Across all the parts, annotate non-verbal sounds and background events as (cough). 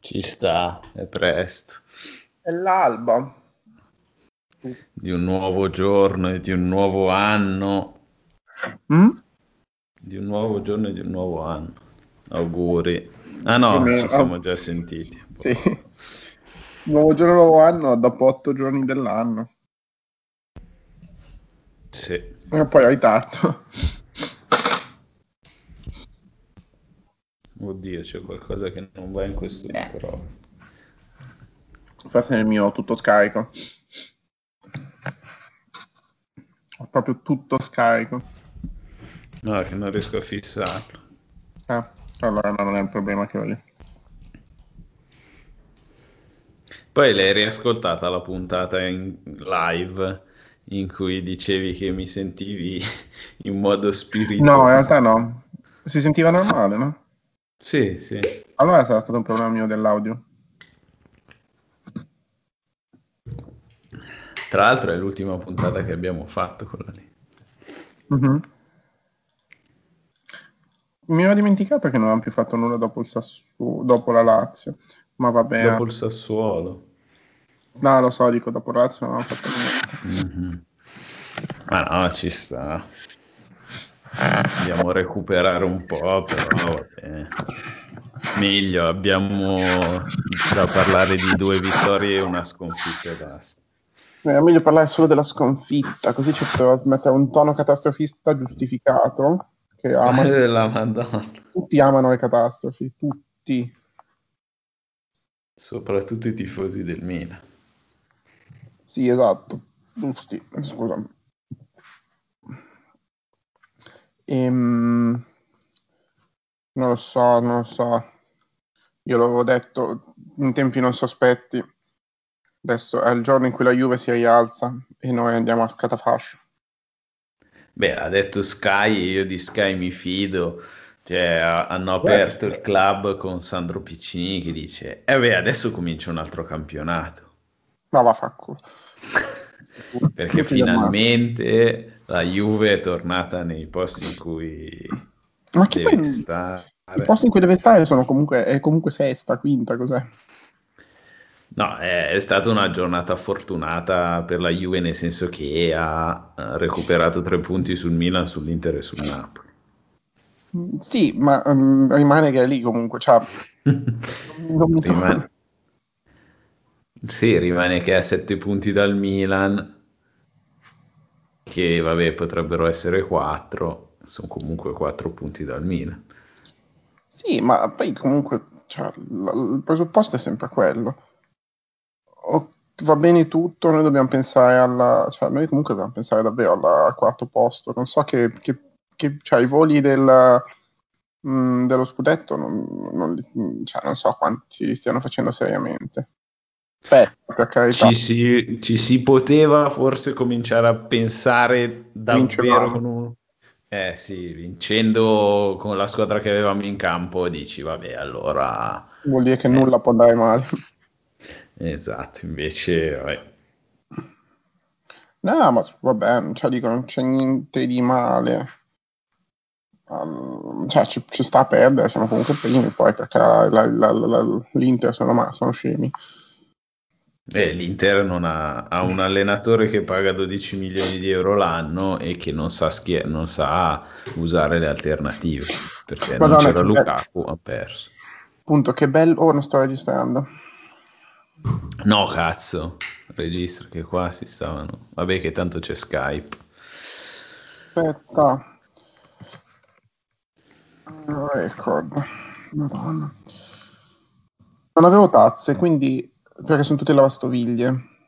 Ci sta, è presto. È l'alba. Di un nuovo giorno e di un nuovo anno. Mm? Di un nuovo giorno e di un nuovo anno. Auguri. Ah no, Come- ci siamo già sentiti. Sì. Nuovo giorno, nuovo anno, dopo otto giorni dell'anno. Sì. E poi hai tardo. Oddio, c'è qualcosa che non va in questo microfono. Forse nel mio tutto scarico. Ho proprio tutto scarico. No, che non riesco a fissarlo. Ah, allora no, non è un problema che ho io. Poi l'hai riascoltata la puntata in live in cui dicevi che mi sentivi (laughs) in modo spiritoso. No, in realtà no. Si sentiva normale, no? Sì, sì. Allora sarà stato un problema mio dell'audio. Tra l'altro è l'ultima puntata che abbiamo fatto quella lì. Mhm. Mi ero dimenticato che non abbiamo più fatto nulla dopo, il Sassu- dopo la Lazio. Ma vabbè. Dopo il Sassuolo. No, lo so, dico, dopo la Lazio non abbiamo fatto nulla. Mhm. Ma no, ci sta. Dobbiamo recuperare un po', però vabbè. Meglio, abbiamo da parlare di due vittorie e una sconfitta e basta. Eh, È meglio parlare solo della sconfitta, così ci mettere un tono catastrofista giustificato. Che ama- Della (laughs) Madonna. tutti amano le catastrofi, tutti. Soprattutto i tifosi del Milan. Sì, esatto, giusti, scusa. Ehm, non lo so, non lo so. Io l'avevo detto in tempi non sospetti. Adesso è il giorno in cui la Juve si rialza e noi andiamo a scatafascio. Beh, ha detto Sky, e io di Sky mi fido. Cioè, ha- hanno aperto il club con Sandro Piccini che dice: Eh beh, adesso comincia un altro campionato. Ma va fa culo. Perché finalmente la Juve è tornata nei posti in cui Ma che deve poi stare. i posti in cui deve stare sono comunque, è comunque sesta, quinta, cos'è? No, è, è stata una giornata fortunata per la Juve, nel senso che ha eh, recuperato tre punti sul Milan, sull'Inter e sul Napoli. Mm, Sì, ma mm, rimane che è lì comunque, cioè, (laughs) non mi Rimane... Sì, rimane che è a sette punti dal Milan, che vabbè potrebbero essere quattro, sono comunque quattro punti dal Milan. Sì, ma poi comunque cioè, il presupposto è sempre quello. O- va bene tutto, noi dobbiamo pensare alla... Cioè, noi comunque dobbiamo pensare davvero alla- al quarto posto. Non so che... che, che- cioè, i voli del, mm, dello scudetto non, non cioè, non so quanti stiano facendo seriamente. Aspetta, per carità. Ci si, ci si poteva forse cominciare a pensare davvero con un... Eh sì, vincendo con la squadra che avevamo in campo, dici vabbè, allora... Vuol dire che Eh. nulla può andare male. Esatto, invece... vabbè. No, ma vabbè, cioè, dico, non c'è niente di male. Um, cioè, ci, ci sta a perdere, siamo comunque primi, poi perché la- la- la- la- l'Inter sono, ma, sono scemi. Eh, l'Inter non ha, ha un allenatore che paga 12 milioni di euro l'anno e che non sa, schie- non sa usare le alternative, perché non Madonna, c'era che Lukaku, ha perso. Appunto, che bello. Oh, non sto registrando. No, cazzo, registra che qua si stavano... Vabbè che tanto c'è Skype. Aspetta. Record. Madonna. Non avevo tazze, quindi perché sono tutte lavastoviglie.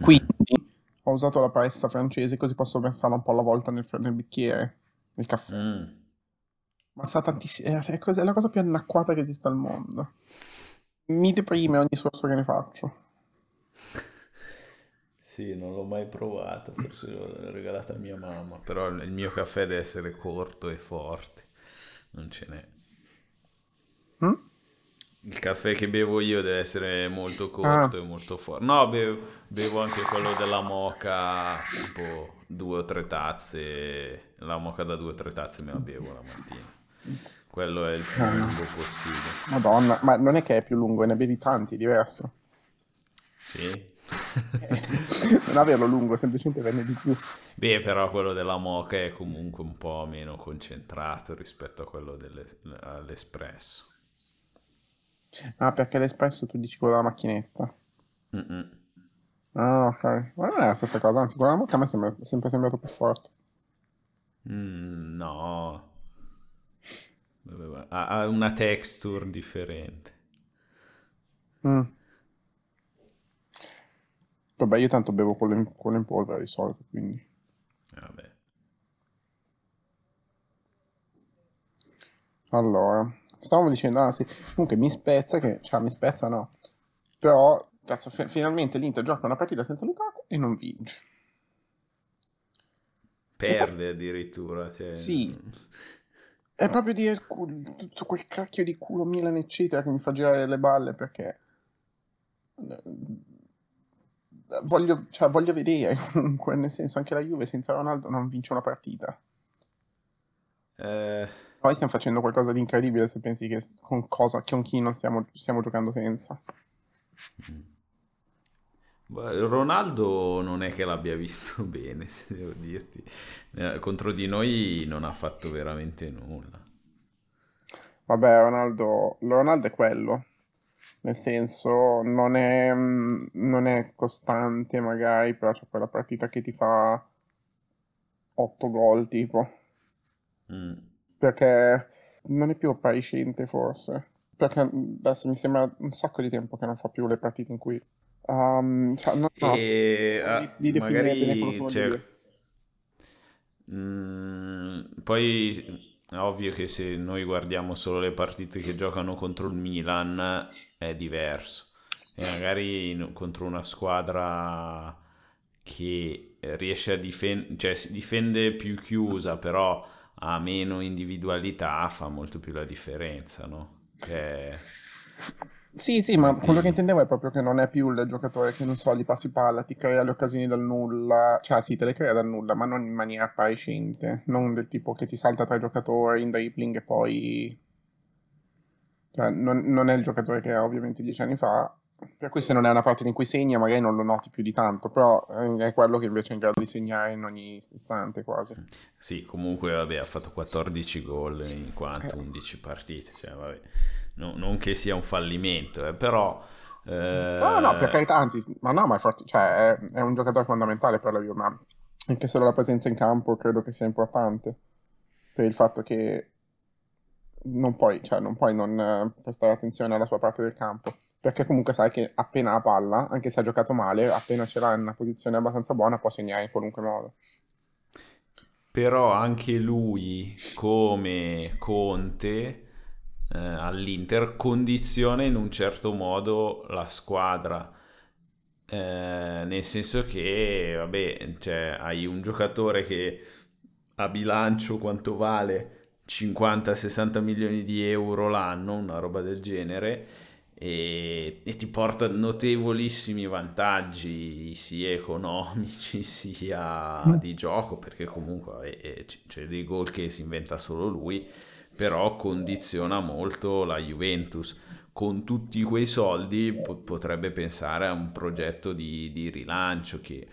Quindi ho usato la pressa francese così posso versarla un po' alla volta nel, nel bicchiere, nel caffè. Mm. Ma sa tantissimo, è, è cos- è la cosa più anacquata che esista al mondo. Mi deprime ogni sforzo che ne faccio. Sì, non l'ho mai provato, forse l'ho regalata a mia mamma, però il mio caffè deve essere corto e forte, non ce n'è. Mm? Il caffè che bevo io deve essere molto corto Ah. e molto forte. No, bevo, bevo anche quello della moca, tipo due o tre tazze. La moca da due o tre tazze me la bevo la mattina. Quello è il più lungo possibile. Madonna, ma non è che è più lungo, ne bevi tanti, è diverso. Sì. (laughs) non averlo lungo, semplicemente venne di più. Beh, però quello della moca è comunque un po' meno concentrato rispetto a quello dell'espresso. Ah, perché l'espresso tu dici quello della macchinetta? Mm-mm. Ah, ok. Ma non è la stessa cosa, anzi, quello della moca a me sembra sempre sembrato più forte. Mm, no. Ha una texture differente. Mm. Vabbè, io tanto bevo quello in, quello in polvere di solito, quindi... Vabbè. Allora, stavamo dicendo, ah sì, comunque mi spezza che, cioè mi spezza no, però, cazzo, f- finalmente l'Inter gioca una partita senza Lukaku e non vince. Perde addirittura, cioè... Sì, è proprio dire tutto quel cacchio di culo Milan eccetera che mi fa girare le balle perché voglio, cioè, voglio vedere (laughs) comunque, nel senso anche la Juve senza Ronaldo non vince una partita. Eh... Poi stiamo facendo qualcosa di incredibile se pensi che con, cosa, con chi non stiamo, stiamo giocando senza. Ronaldo non è che l'abbia visto (laughs) bene, se devo dirti. Eh, contro di noi non ha fatto veramente nulla. Vabbè, Ronaldo, Ronaldo è quello nel senso non è, non è costante magari, però c'è quella partita che ti fa 8 gol tipo. Mm. Perché non è più appariscente forse. Perché adesso mi sembra un sacco di tempo che non fa più le partite in cui... Um, cioè, no, no, e, di, di ah, magari, bene quello cioè, mm, poi è ovvio che se noi guardiamo solo le partite che giocano contro il Milan è diverso. E magari contro una squadra che riesce a difendere, cioè si difende più chiusa, però ha meno individualità, fa molto più la differenza, no? Che... Sì, sì, ma quello che intendevo è proprio che non è più il giocatore che, non so, gli passi palla, ti crea le occasioni dal nulla, cioè sì, te le crea dal nulla, ma non in maniera appariscente, non del tipo che ti salta tra i giocatori in dribbling e poi... Cioè, non, non è il giocatore che era ovviamente dieci anni fa, per cui se non è una partita in cui segna magari non lo noti più di tanto, però eh, è quello che invece è in grado di segnare in ogni istante quasi. Sì, comunque vabbè, ha fatto 14 gol in quanto 11 partite, cioè vabbè no, non che sia un fallimento, eh, però... Eh... No, no, per carità, anzi, ma no, ma è, forte, cioè, è, è, un giocatore fondamentale per la Juve, ma anche solo la presenza in campo credo che sia importante, per il fatto che non puoi, cioè, non, puoi non eh, prestare attenzione alla sua parte del campo, perché comunque sai che appena ha palla, anche se ha giocato male, appena ce l'ha in una posizione abbastanza buona, può segnare in qualunque modo. Però anche lui, come Conte, eh, all'Inter condiziona in un certo modo la squadra. Eh, nel senso che, vabbè, cioè, hai un giocatore che a bilancio quanto vale 50-60 milioni di euro l'anno, una roba del genere, e, e, ti porta notevolissimi vantaggi sia economici (laughs) sia di gioco, perché comunque c'è dei gol che si inventa solo lui però condiziona molto la Juventus. Con tutti quei soldi po- potrebbe pensare a un progetto di, di rilancio che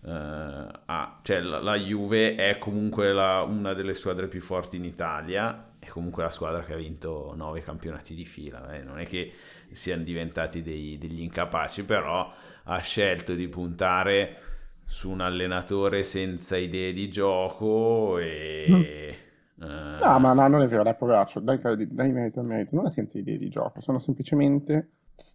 uh, ha, cioè la, la, Juve è comunque la, una delle squadre più forti in Italia, è comunque la squadra che ha vinto nove campionati di fila, eh. non è che siano diventati dei, degli incapaci, però ha scelto di puntare su un allenatore senza idee di gioco e... Uh... No, ma no, non è vero, dai, poveraccio, dai, dai merito al merito, non è senza idee di gioco, sono semplicemente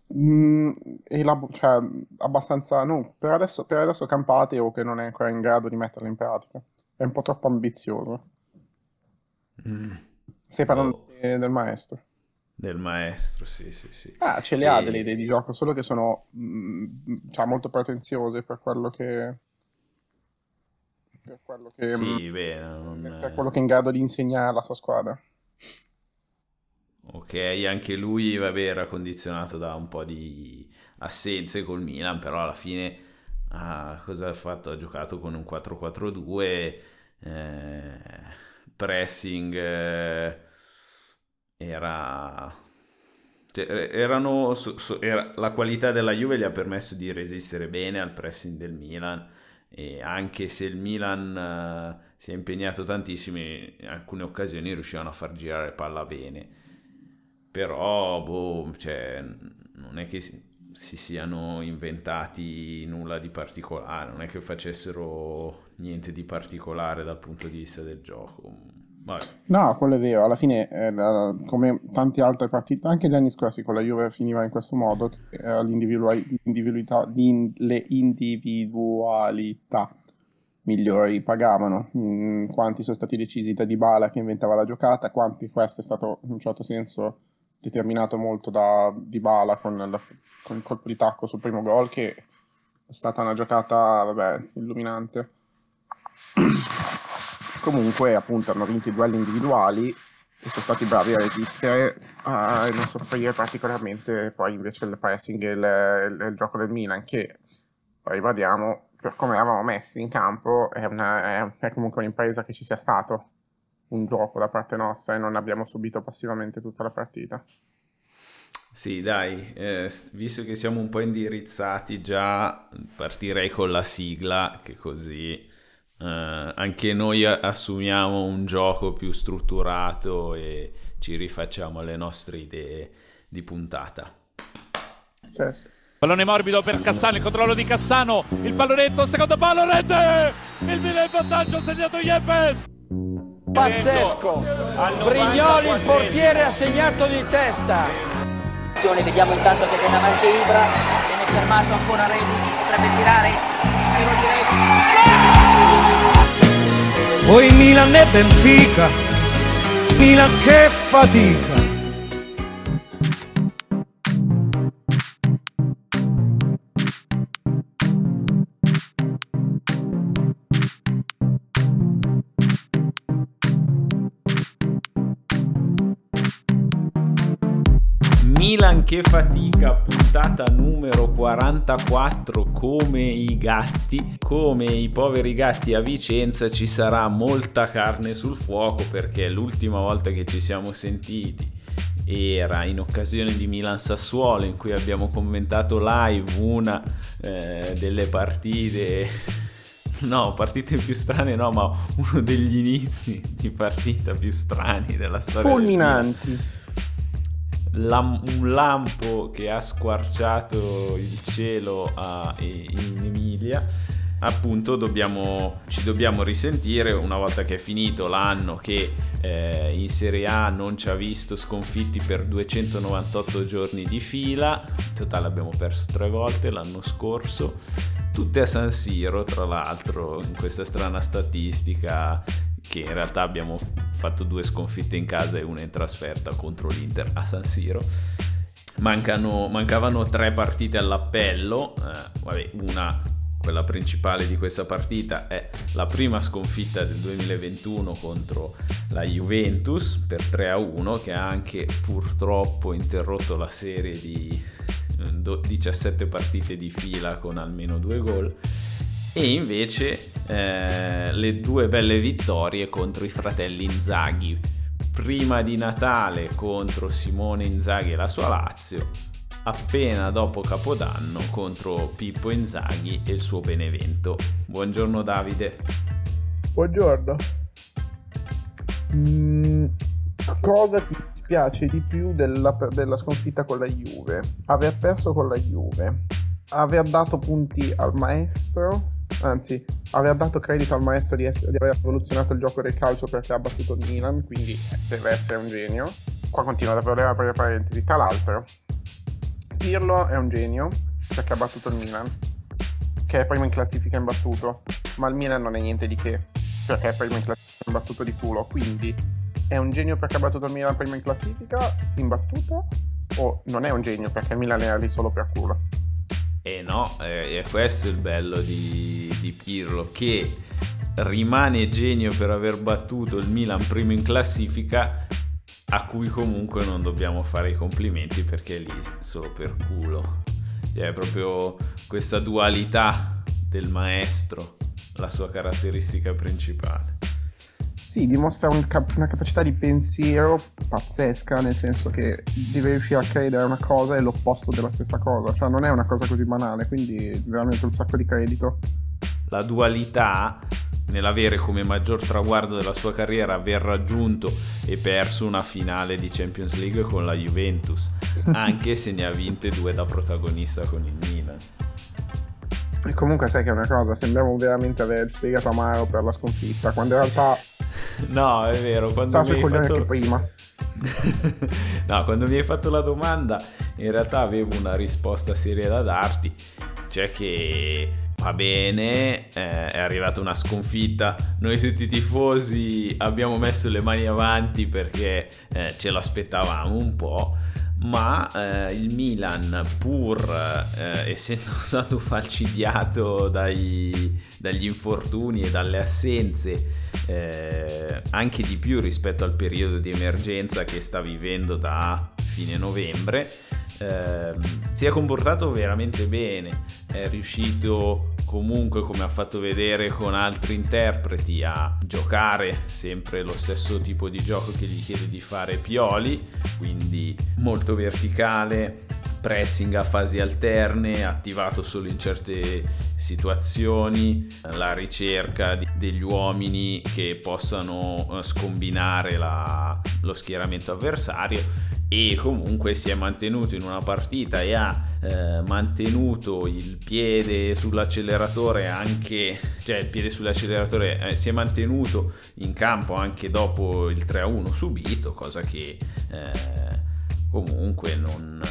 mh, elab- cioè, abbastanza, no, per adesso, per adesso campate o che non è ancora in grado di metterle in pratica. È un po' troppo ambizioso. Mm. Stai parlando oh. del maestro? Del maestro, sì, sì, sì. Ah, ce le e... ha delle idee di gioco, solo che sono mh, cioè, molto pretenziose per quello che per quello che, sì, beh, non... per quello che è in grado di insegnare alla sua squadra. Ok, anche lui vabbè, era condizionato da un po' di assenze col Milan, però alla fine ah, cosa ha fatto? Ha giocato con un 4-4-2, eh, pressing eh, era Cioè, erano, so, so, era, la qualità della Juve gli ha permesso di resistere bene al pressing del Milan e anche se il Milan uh, si è impegnato tantissimo in alcune occasioni riuscivano a far girare palla bene. Però boh, cioè, non è che si, si siano inventati nulla di particolare non è che facessero niente di particolare dal punto di vista del gioco No, quello è vero, alla fine eh, come tante altre partite, anche gli anni scorsi con la Juve finiva in questo modo, l'individualità, le individualità migliori pagavano, mm, quanti sono stati decisi da Dybala che inventava la giocata, quanti questo è stato in un certo senso determinato molto da Dybala con, la, con il colpo di tacco sul primo gol che è stata una giocata vabbè, illuminante comunque appunto hanno vinto i duelli individuali e sono stati bravi a resistere uh, e non soffrire particolarmente poi invece il pressing e il, il, il, gioco del Milan che ribadiamo per come eravamo messi in campo è, una, è, è comunque un'impresa che ci sia stato un gioco da parte nostra e non abbiamo subito passivamente tutta la partita. Sì, dai, eh, visto che siamo un po' indirizzati già, partirei con la sigla, che così Uh, anche noi assumiamo un gioco più strutturato e ci rifacciamo alle nostre idee di puntata. Sesco. Pallone morbido per Cassano, il controllo di Cassano, il pallonetto, secondo palo, rete! Il Milan in vantaggio, segnato Yepes! Pazzesco! Brignoli, il portiere, ha segnato di testa! Vediamo intanto che viene avanti Ibra, viene fermato ancora Rebic, potrebbe tirare, Poi Milan e Benfica, Milan che fatica. Milan che fatica, puntata numero 44 come i gatti, come i poveri gatti a Vicenza ci sarà molta carne sul fuoco perché l'ultima volta che ci siamo sentiti era in occasione di Milan Sassuolo in cui abbiamo commentato live una eh, delle partite (laughs) no, partite più strane no, ma uno degli inizi di partita più strani della storia. Fulminanti lam- un lampo che ha squarciato il cielo a- in Emilia appunto dobbiamo, ci dobbiamo risentire una volta che è finito l'anno che eh, in Serie A non ci ha visto sconfitti per 298 giorni di fila, in totale abbiamo perso tre volte l'anno scorso, tutte a San Siro tra l'altro in questa strana statistica che in realtà abbiamo fatto due sconfitte in casa e una in trasferta contro l'Inter a San Siro. Mancano, mancavano tre partite all'appello, eh, vabbè, una, quella principale di questa partita, è la prima sconfitta del 2021 contro la Juventus per 3 a 1, che ha anche purtroppo interrotto la serie di 17 partite di fila con almeno due gol e invece eh, le due belle vittorie contro i fratelli Inzaghi. Prima di Natale contro Simone Inzaghi e la sua Lazio, appena dopo Capodanno contro Pippo Inzaghi e il suo Benevento. Buongiorno Davide. Buongiorno. Mm, cosa ti piace di più della, della sconfitta con la Juve? Aver perso con la Juve, aver dato punti al maestro anzi aveva dato credito al maestro di, essere, di, aver rivoluzionato il gioco del calcio perché ha battuto il Milan, quindi deve essere un genio. Qua continua ad aprire per parentesi. Tra l'altro, Pirlo è un genio perché ha battuto il Milan, che è primo in classifica imbattuto, ma il Milan non è niente di che, perché è primo in classifica imbattuto di culo, quindi è un genio perché ha battuto il Milan primo in classifica, imbattuto, o non è un genio perché il Milan era lì solo per culo. E no, è questo il bello di, di Pirlo, che rimane genio per aver battuto il Milan primo in classifica, a cui comunque non dobbiamo fare i complimenti perché è lì solo per culo. Cioè, è proprio questa dualità del maestro, la sua caratteristica principale. Sì, dimostra un cap- una capacità di pensiero pazzesca, nel senso che deve riuscire a credere a una cosa e l'opposto della stessa cosa, cioè non è una cosa così banale, quindi veramente un sacco di credito. La dualità nell'avere come maggior traguardo della sua carriera aver raggiunto e perso una finale di Champions League con la Juventus, (laughs) anche se ne ha vinte due da protagonista con il Milan. E comunque sai che è una cosa, sembriamo veramente avere il fegato amaro per la sconfitta, quando in realtà... (laughs) No, è vero, quando sta mi sui hai coglioni fatto... che prima. (laughs) no, quando mi hai fatto la domanda, in realtà avevo una risposta seria da darti, cioè che va bene, eh, è arrivata una sconfitta, noi tutti i tifosi abbiamo messo le mani avanti perché eh, ce l'aspettavamo un po', ma eh, il Milan pur eh, essendo (laughs) stato falcidiato dai, dagli infortuni e dalle assenze eh, anche di più rispetto al periodo di emergenza che sta vivendo da fine novembre. Ehm, si è comportato veramente bene. È riuscito comunque come ha fatto vedere con altri interpreti a giocare sempre lo stesso tipo di gioco che gli chiede di fare Pioli. Quindi molto verticale pressing a fasi alterne, attivato solo in certe situazioni, la ricerca degli uomini che possano eh, scombinare la, lo schieramento avversario e comunque si è mantenuto in una partita e ha eh, mantenuto il piede sull'acceleratore anche cioè il piede sull'acceleratore eh, si è mantenuto in campo anche dopo il 3-1 subito cosa che eh, comunque non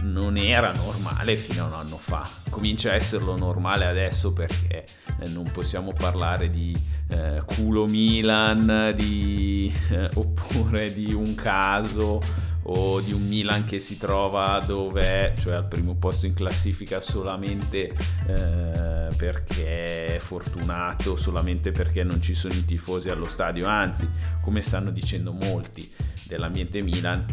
non era normale fino a un anno fa. Comincia a esserlo normale adesso perché eh, non possiamo parlare di eh, culo Milan, di, eh, oppure di un caso o di un Milan che si trova dove cioè al primo posto in classifica solamente eh, perché è fortunato, solamente perché non ci sono i tifosi allo stadio, anzi, come stanno dicendo molti dell'ambiente Milan,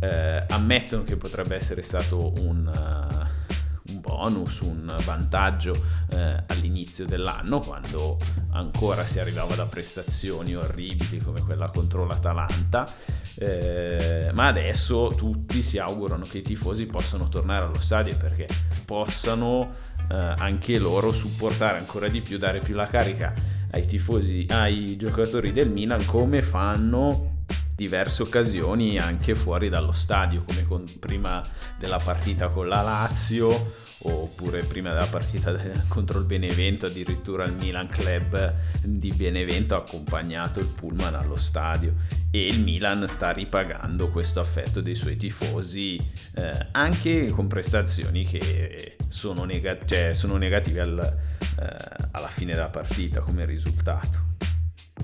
eh, ammettono che potrebbe essere stato un, uh, un bonus, un vantaggio eh, all'inizio dell'anno quando ancora si arrivava da prestazioni orribili come quella contro l'Atalanta, eh, ma adesso tutti si augurano che i tifosi possano tornare allo stadio perché possano eh, anche loro supportare ancora di più, dare più la carica ai tifosi, ai giocatori del Milan come fanno diverse occasioni anche fuori dallo stadio, come con, prima della partita con la Lazio oppure prima della partita de- (laughs) contro il Benevento, addirittura il Milan Club di Benevento ha accompagnato il pullman allo stadio. E il Milan sta ripagando questo affetto dei suoi tifosi eh, anche con prestazioni che sono, neg- cioè, sono negative al, eh, alla fine della partita come risultato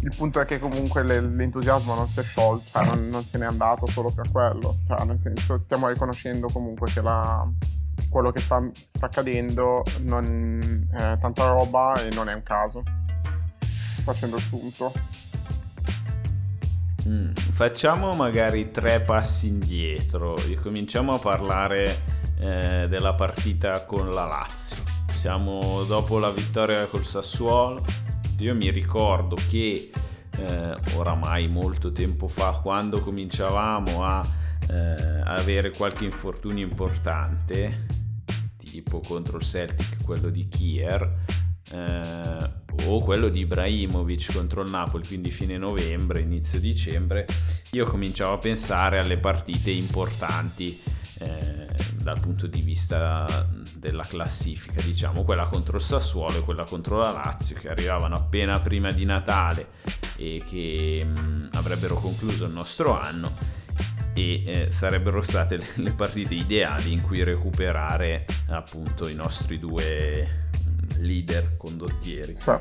il punto è che comunque le, l'entusiasmo non si è sciolto, cioè non, non, se n'è andato solo per quello, cioè nel senso stiamo riconoscendo comunque che la, quello che sta, sta accadendo non è tanta roba e non è un caso, facendo il sunto. Mm, facciamo magari tre passi indietro e cominciamo a parlare eh, della partita con la Lazio. Siamo dopo la vittoria col Sassuolo io mi ricordo che eh, oramai molto tempo fa, quando cominciavamo a eh, avere qualche infortunio importante, tipo contro il Celtic, quello di Kier, eh, o quello di Ibrahimovic contro il Napoli, quindi fine novembre, inizio dicembre, io cominciavo a pensare alle partite importanti eh, dal punto di vista della classifica, diciamo quella contro il Sassuolo e quella contro la Lazio che arrivavano appena prima di Natale e che mh, mm, avrebbero concluso il nostro anno e eh, sarebbero state le, le partite ideali in cui recuperare appunto i nostri due mm, leader condottieri. Sì.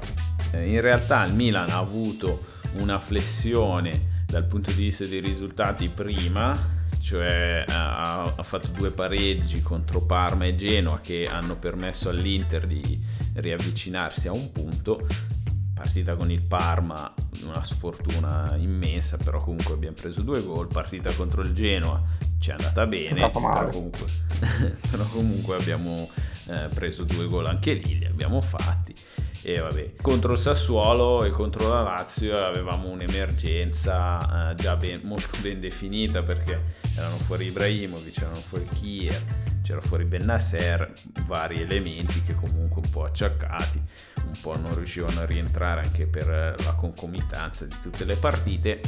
Eh, in realtà il Milan ha avuto una flessione dal punto di vista dei risultati prima cioè ha, ha, fatto due pareggi contro Parma e Genoa che hanno permesso all'Inter di riavvicinarsi a un punto. Partita con il Parma, una sfortuna immensa, però comunque abbiamo preso due gol. Partita contro il Genoa ci è andata bene, però comunque, (laughs) però comunque, abbiamo eh, preso due gol anche lì, li abbiamo fatti. E vabbè, contro il Sassuolo e contro la Lazio avevamo un'emergenza eh, già ben, molto ben definita perché erano fuori Ibrahimovic, erano fuori Kier, c'era fuori Bennasser, vari elementi che comunque un po' acciaccati, un po' non riuscivano a rientrare anche per la concomitanza di tutte le partite.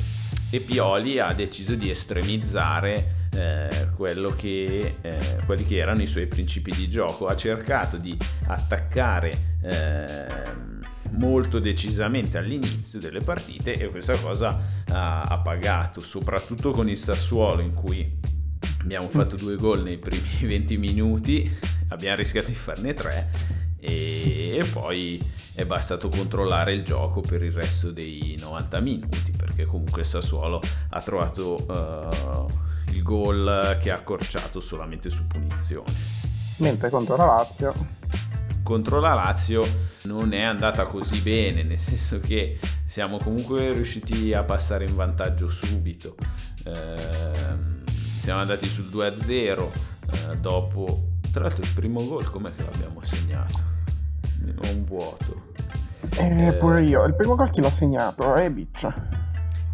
E Pioli ha deciso di estremizzare eh, che, eh, quelli che erano i suoi principi di gioco, ha cercato di attaccare eh, molto decisamente all'inizio delle partite e questa cosa ha, ha pagato, soprattutto con il Sassuolo in cui abbiamo fatto due gol nei primi (laughs) 20 minuti, abbiamo rischiato di farne tre e, e, poi è bastato controllare il gioco per il resto dei 90 minuti perché comunque il Sassuolo ha trovato uh, il gol che ha accorciato solamente su punizione. Mentre contro la Lazio contro la Lazio non è andata così bene, nel senso che siamo comunque riusciti a passare in vantaggio subito. Eh, siamo andati sul 2-0 eh, dopo, tra l'altro il primo gol com'è che l'abbiamo segnato? Ho un vuoto. Eh, eh, pure io, il primo gol chi l'ha segnato? Rebic.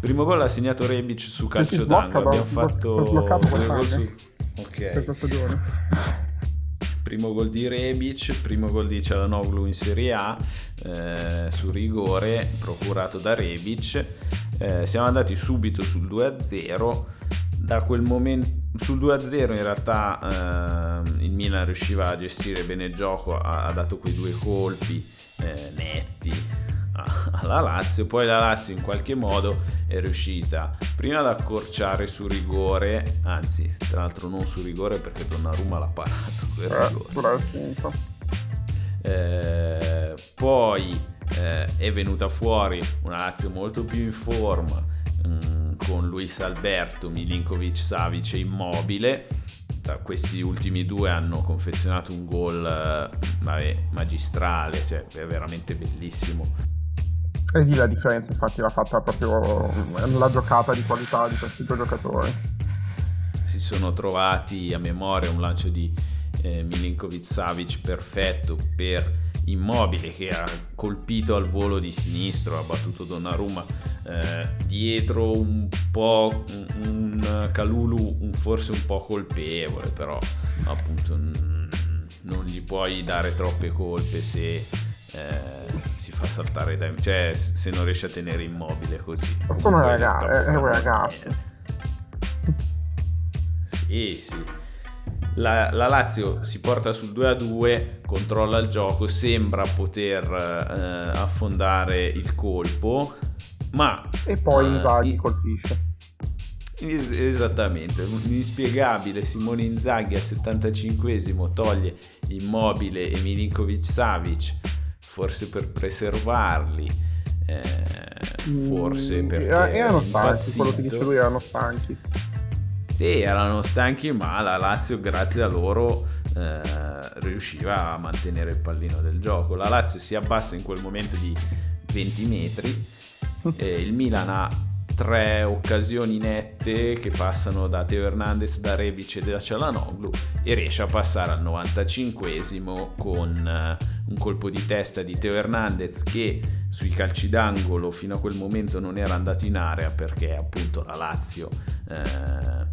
Il primo gol l'ha segnato Rebic su calcio d'angolo, abbiamo fatto... bloccato quest'anno, su... okay. questa stagione primo gol di Rebic, primo gol di Cialanoglu in Serie A eh, su rigore procurato da Rebic. Eh, siamo andati subito sul 2-0. Da quel momento sul 2-0 in realtà eh, il Milan riusciva a gestire bene il gioco, ha, ha dato quei due colpi eh, netti (laughs) alla Lazio, poi la Lazio in qualche modo è riuscita prima ad accorciare su rigore, anzi tra l'altro non su rigore perché Donnarumma l'ha parato quel rigore. Eh, poi eh, è venuta fuori una Lazio molto più in forma mh, mm, con Luis Alberto, Milinkovic, Savic e Immobile questi ultimi due hanno confezionato un gol eh, magistrale, cioè è veramente bellissimo. E lì la differenza infatti l'ha fatta proprio la giocata di qualità di questi due giocatori. Si sono trovati a memoria un lancio di eh, Milinkovic Savic perfetto per Immobile che ha colpito al volo di sinistro, ha battuto Donnarumma eh, dietro un po' un, un Calulu un, forse un po' colpevole, però appunto non gli puoi dare troppe colpe se eh, si fa saltare dai... cioè se non riesce a tenere immobile così. Sono ragazzi, è un ragazzo. Sì, sì. La, la, Lazio si porta sul 2 a 2, controlla il gioco, sembra poter eh, affondare il colpo, ma... E poi eh, Inzaghi colpisce. Es- esattamente, un inspiegabile Simone Inzaghi al 75esimo toglie Immobile e Milinkovic Savic forse per preservarli, eh, forse mm, perché... erano stanchi, quello che dice lui erano stanchi. Sì, erano stanchi, ma la Lazio, grazie a loro, eh, riusciva a mantenere il pallino del gioco. La Lazio si abbassa in quel momento di 20 metri, (laughs) e il Milan ha tre occasioni nette che passano da Teo Hernandez, da Rebic e da Cialanoglu e riesce a passare al 95esimo con uh, un colpo di testa di Teo Hernandez che sui calci d'angolo fino a quel momento non era andato in area perché appunto la Lazio uh,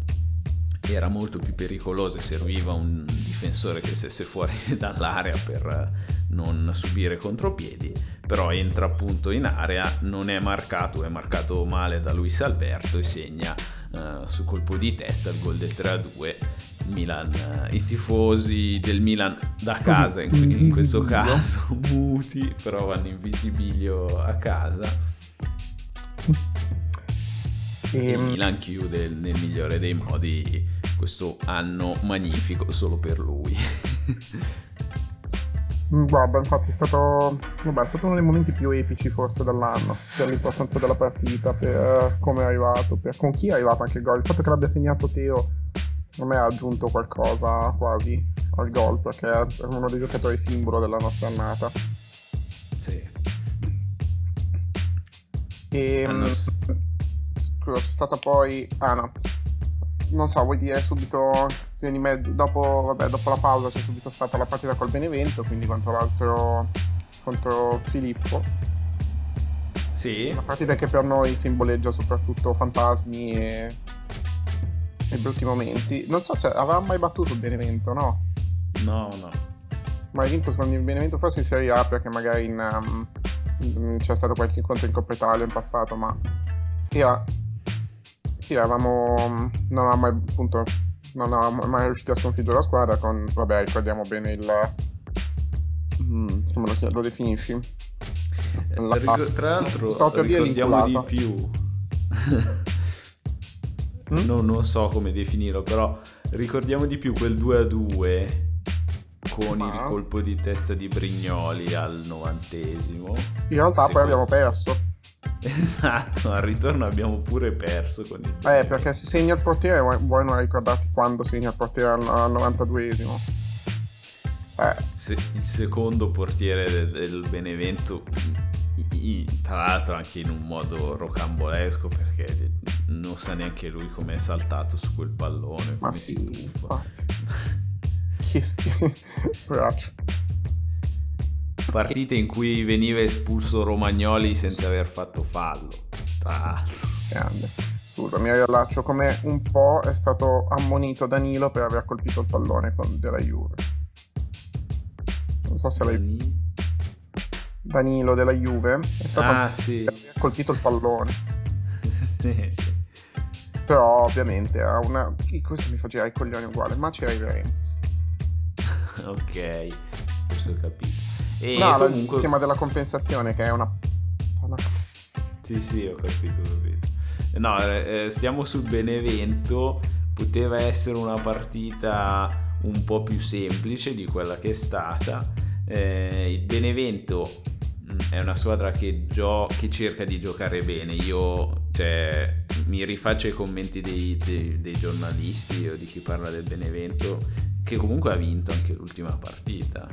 era molto più pericolosa e serviva un difensore che stesse fuori (laughs) dall'area per non subire contropiedi, però entra appunto in area, non è marcato, è marcato male da Luis Alberto e segna uh, su colpo di testa il gol del 3-2. Milan, uh, i tifosi del Milan da casa, in, in questo caso (laughs) muti, però vanno in visibilio a casa. E il ehm. Milan chiude nel migliore dei modi questo anno magnifico solo per lui. Mm, guarda, infatti è stato, vabbè, è stato uno dei momenti più epici forse dell'anno, per l'importanza della partita, per come è arrivato, per con chi è arrivato anche il gol. Il fatto che l'abbia segnato Teo, a me ha aggiunto qualcosa quasi al gol, perché è uno dei giocatori simbolo della nostra annata. Sì. E, Hanno... Scusa, c'è stata poi... Ah no, non so, vuoi dire subito mezzo, dopo, vabbè, dopo la pausa c'è subito stata la partita col Benevento, quindi quanto l'altro contro Filippo. Sì. Una partita che per noi simboleggia soprattutto fantasmi e, e brutti momenti. Non so se aveva mai battuto il Benevento, no? No, no. Ma hai vinto con il Benevento forse in Serie A perché magari in, um, c'è stato qualche incontro in Coppa Italia in passato, ma era... Sì, avevamo... Non avevamo mai appunto... Non avevamo mai riusciti a sconfiggere la squadra con... Vabbè, ricordiamo bene il... mm, come lo, definisci? La- Ric- Tra l'altro, dire ricordiamo di più. (laughs) Mm? No, non so come definirlo, però ricordiamo di più quel 2 a 2 con il Ah. colpo di testa di Brignoli al novantesimo. In realtà poi abbiamo perso. Esatto, al ritorno abbiamo pure perso con il Eh, perché se segna il portiere, vuoi- voi non ricordate quando segna il portiere al, al 92esimo. Eh, Se- il secondo portiere de- del Benevento, tra l'altro anche in un modo rocambolesco perché non sa neanche lui come è saltato su quel pallone. ma sì, infatti. Che schifo. (laughs) Partite in cui veniva espulso Romagnoli senza aver fatto fallo. Tra. Grande. Scusa, mi riallaccio come un po' è stato ammonito Danilo per aver colpito il pallone con della Juve. Non so se l'hai... Danilo della Juve è stato Ah, sì. per aver colpito il pallone. Sì, (laughs) sì. Però ovviamente ha una... Questo mi fa girare i coglioni uguale, ma ci arriveremo. Ok, forse ho capito. E no, il comunque... sistema della compensazione che è una... una- Sì, sì, ho capito, ho capito. No, eh, stiamo sul Benevento. Poteva essere una partita un po' più semplice di quella che è stata. Eh, il Benevento mm, è una squadra che, gio- che cerca di giocare bene. Io cioè, mi rifaccio ai commenti dei, dei- dei giornalisti o di chi parla del Benevento, che comunque ha vinto anche l'ultima partita.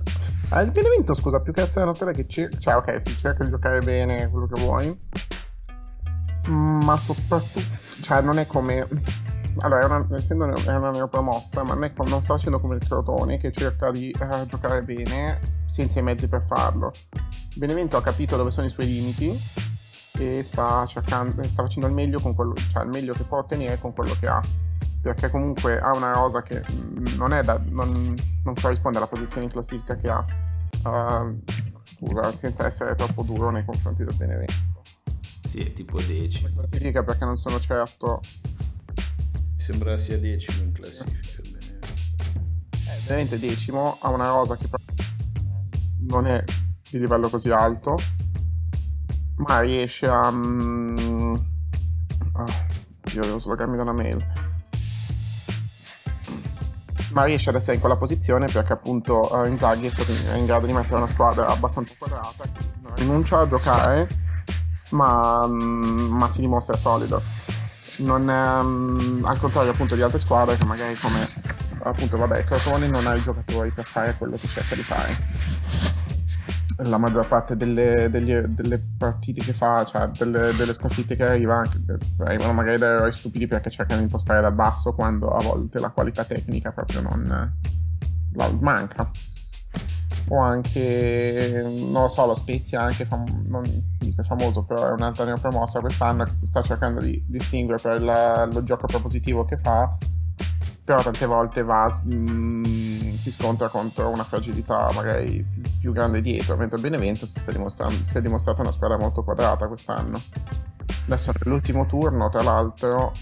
Ah, il Benevento, scusa, più che essere una squadra che cerca... Cioè, ok, si cerca di giocare bene, quello che vuoi. Ma soprattutto... Cioè, non è come... Allora, è una, essendo ne- è una neopromossa, ma non, è non sta facendo come il Crotone che cerca di eh, giocare bene senza i mezzi per farlo. Benevento ha capito dove sono i suoi limiti e sta cercando, sta facendo il meglio con quello, cioè il meglio che può ottenere con quello che ha. Perché comunque ha una rosa che mm, non è da, non, non corrisponde alla posizione in classifica che ha. Uh, scusa, senza essere troppo duro nei confronti del Benevento. Sì, è tipo decimo. Classifica perché non sono certo. Mi sembra sia decimo in classifica. il Benevento. È decimo, ha una rosa che non è di livello così alto, ma riesce a. mm, ah, io devo sloggarmi da una mail. Ma riesce ad essere in quella posizione perché appunto eh, Inzaghi è stato in, grado di mettere una squadra abbastanza quadrata non rinuncia a giocare, ma, mm, ma si dimostra solido. Non mm, al contrario appunto di altre squadre che magari come appunto vabbè Crotone non ha i giocatori per fare quello che cerca di fare la maggior parte delle, degli- delle partite che fa, cioè delle, delle sconfitte che arriva, arrivano magari da eroi stupidi perché cercano di impostare da basso quando a volte la qualità tecnica proprio non la manca. O anche, non lo so, lo Spezia anche fam- non dico è famoso, però è un'altra neopromossa quest'anno che si sta cercando di distinguere per la- lo gioco propositivo che fa, però tante volte va, mm, si scontra contro una fragilità magari più, più grande dietro, mentre il Benevento si, si è dimostrata una squadra molto quadrata quest'anno. Adesso nell'ultimo turno, tra l'altro,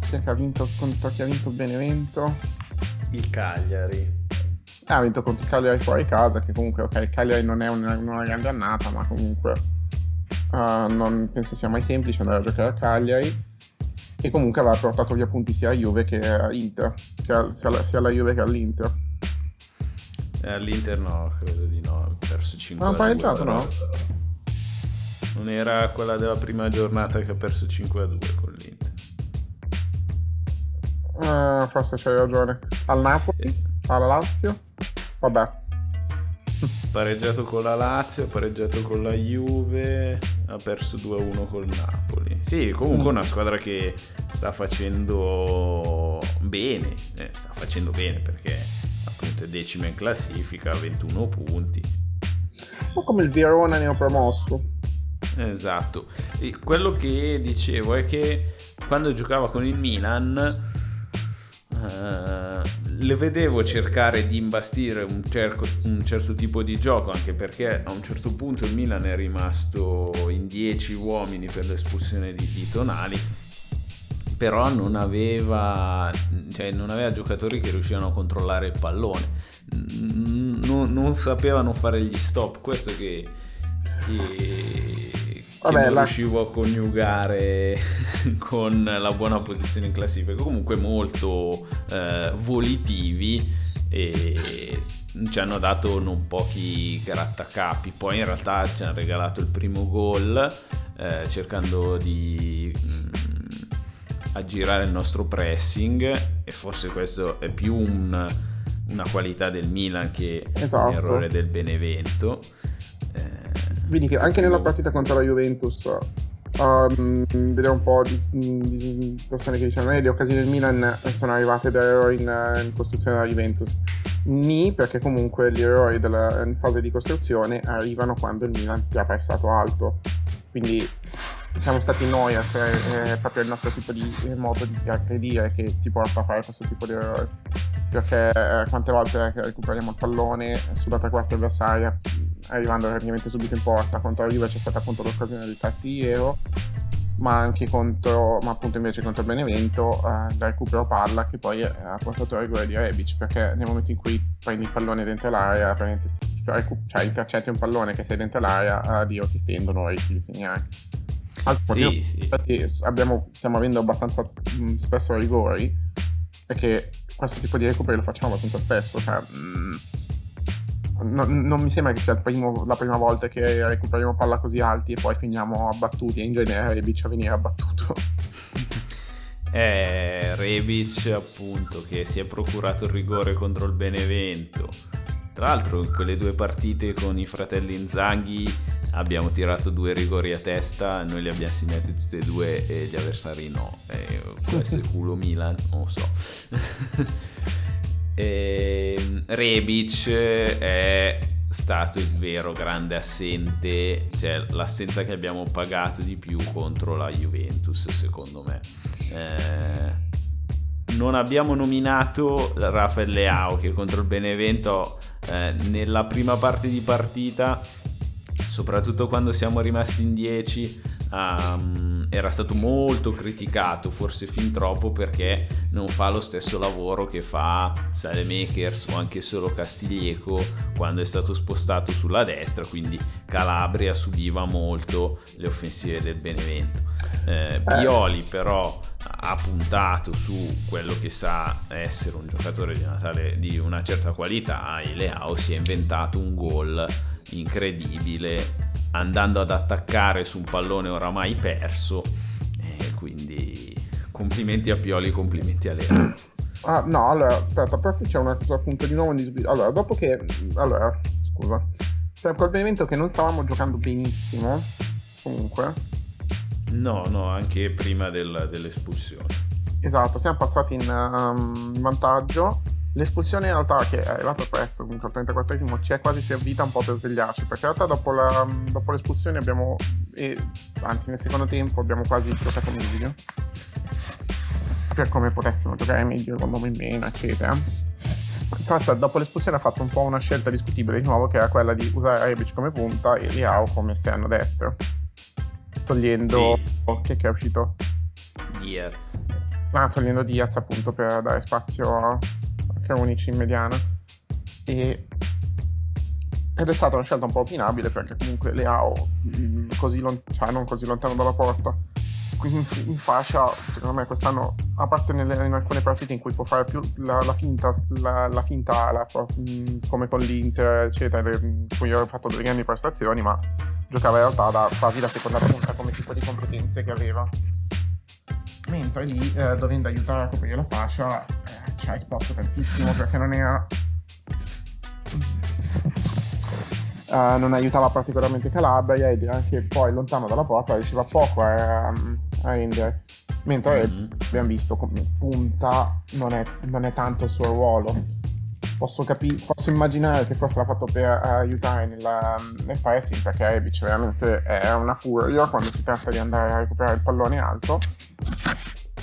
chi ha vinto contro chi ha vinto il Benevento? Il Cagliari. Ah, ha vinto contro il Cagliari fuori casa, che comunque, ok, il Cagliari non è una, una grande annata, ma comunque eh, non penso sia mai semplice andare a giocare a Cagliari. E comunque aveva portato via punti sia a Juve che a Inter, che sia, alla, sia alla Juve che all'Inter. Eh, All'Inter no, credo di no. Ha perso 5 Ma ha pareggiato, no? Non era quella della prima giornata che ha perso 5 a 2 con l'Inter. Ah, forse c'hai ragione. Al Napoli? Alla Lazio? Vabbè. Pareggiato con la Lazio, ha pareggiato con la Juve, ha perso 2-1 col Napoli. Sì, comunque una squadra che sta facendo bene, eh, sta facendo bene perché appunto è decima in classifica, ha 21 punti. po' come il Verona neopromosso. Esatto. E quello che dicevo è che quando giocava con il Milan eh, le vedevo cercare di imbastire un, cerco, un, certo tipo di gioco, anche perché a un certo punto il Milan è rimasto in 10 uomini per l'espulsione di, di Tonali, però non aveva, cioè non aveva giocatori che riuscivano a controllare il pallone, non, non sapevano fare gli stop, questo che... che Vabbè, non la... riuscivo a coniugare (laughs) con la buona posizione in classifica, comunque molto eh, volitivi e ci hanno dato non pochi grattacapi, poi in realtà ci hanno regalato il primo gol eh, cercando di mh, mm, aggirare il nostro pressing e forse questo è più un, una qualità del Milan che esatto. un errore del Benevento. Eh, Vedi che anche nella partita contro la Juventus um, vediamo un po' di, di persone che dicono eh, le occasioni del Milan sono arrivate da errori in, in costruzione della Juventus. Ni perché comunque gli errori della, in fase di costruzione arrivano quando il Milan ti ha pressato alto. Quindi siamo stati noi a essere eh, proprio il nostro tipo di eh, modo di aggredire che ti porta a fare questo tipo di errori. Perché eh, quante volte recuperiamo il pallone sulla tre quarti avversaria arrivando praticamente subito in porta contro la Juve c'è stata appunto l'occasione del Castigliero ma anche contro ma appunto invece contro Benevento eh, da recupero palla che poi eh, ha portato al rigore di Rebic perché nel momento in cui prendi il pallone dentro l'area cioè intercetti un pallone che sei dentro l'area addio ti stendono e rischi di segnare altro sì, sì. infatti abbiamo, stiamo avendo abbastanza mh, spesso rigori perché questo tipo di recuperi lo facciamo abbastanza spesso cioè mh, no, non mi sembra che sia primo, la prima volta che recuperiamo palla così alti e poi finiamo abbattuti e in genere Rebic a venire abbattuto. (laughs) Eh, Rebic appunto che si è procurato il rigore contro il Benevento. Tra l'altro in quelle due partite con i fratelli Inzaghi abbiamo tirato due rigori a testa, noi li abbiamo segnati tutti e due e gli avversari no. Eh, questo è culo Milan, non lo so. (laughs) Ehm, Rebic è stato il vero grande assente, cioè l'assenza che abbiamo pagato di più contro la Juventus, secondo me. Eh, non abbiamo nominato Rafael Leao che contro il Benevento eh, nella prima parte di partita soprattutto quando siamo rimasti in 10, um, era stato molto criticato, forse fin troppo perché non fa lo stesso lavoro che fa Salemakers o anche solo Castiglieco quando è stato spostato sulla destra, quindi Calabria subiva molto le offensive del Benevento. Eh, Pioli però ha puntato su quello che sa essere un giocatore di una, tale, di una certa qualità e Leao si è inventato un gol incredibile andando ad attaccare su un pallone oramai perso e quindi complimenti a Pioli complimenti a Leo. (clears throat) Ah no allora aspetta proprio c'è una cosa appunto di nuovo in disabilità allora dopo che allora scusa c'è col Benevento che non stavamo giocando benissimo comunque. No no anche prima del, dell'espulsione. Esatto siamo passati in um, vantaggio L'espulsione in realtà che è arrivata presto, comunque al 34esimo, ci è quasi servita un po' per svegliarci, perché in realtà dopo, la, dopo l'espulsione abbiamo, e, anzi nel secondo tempo abbiamo quasi giocato meglio, per come potessimo giocare meglio con nome in meno, eccetera. Però dopo l'espulsione ha fatto un po' una scelta discutibile di nuovo, che era quella di usare Rebic come punta e Liao come esterno destro, togliendo... Sì. Che, che è uscito? Diaz. Ah, togliendo Diaz appunto per dare spazio a unici in mediana. E, ed è stata una scelta un po' opinabile perché comunque Leao, mm, così lon- cioè non così lontano dalla porta, in, in, fascia, secondo me quest'anno, a parte nelle, in alcune partite in cui può fare più la, la finta, la, la finta ala, mm, come con l'Inter, eccetera, in cui ho fatto delle grandi prestazioni, ma giocava in realtà da, quasi da seconda punta come tipo di competenze che aveva mentre lì eh, dovendo aiutare a coprire la fascia eh, ci ha esposto tantissimo perché non era uh, non aiutava particolarmente Calabria ed anche poi lontano dalla porta riusciva poco a, a rendere mentre mm-hmm. abbiamo visto come punta non è, non è tanto il suo ruolo. Posso, capi- posso immaginare che forse l'ha fatto per aiutare nella, nel pressing perché Rebic veramente è una furia quando si tratta di andare a recuperare il pallone alto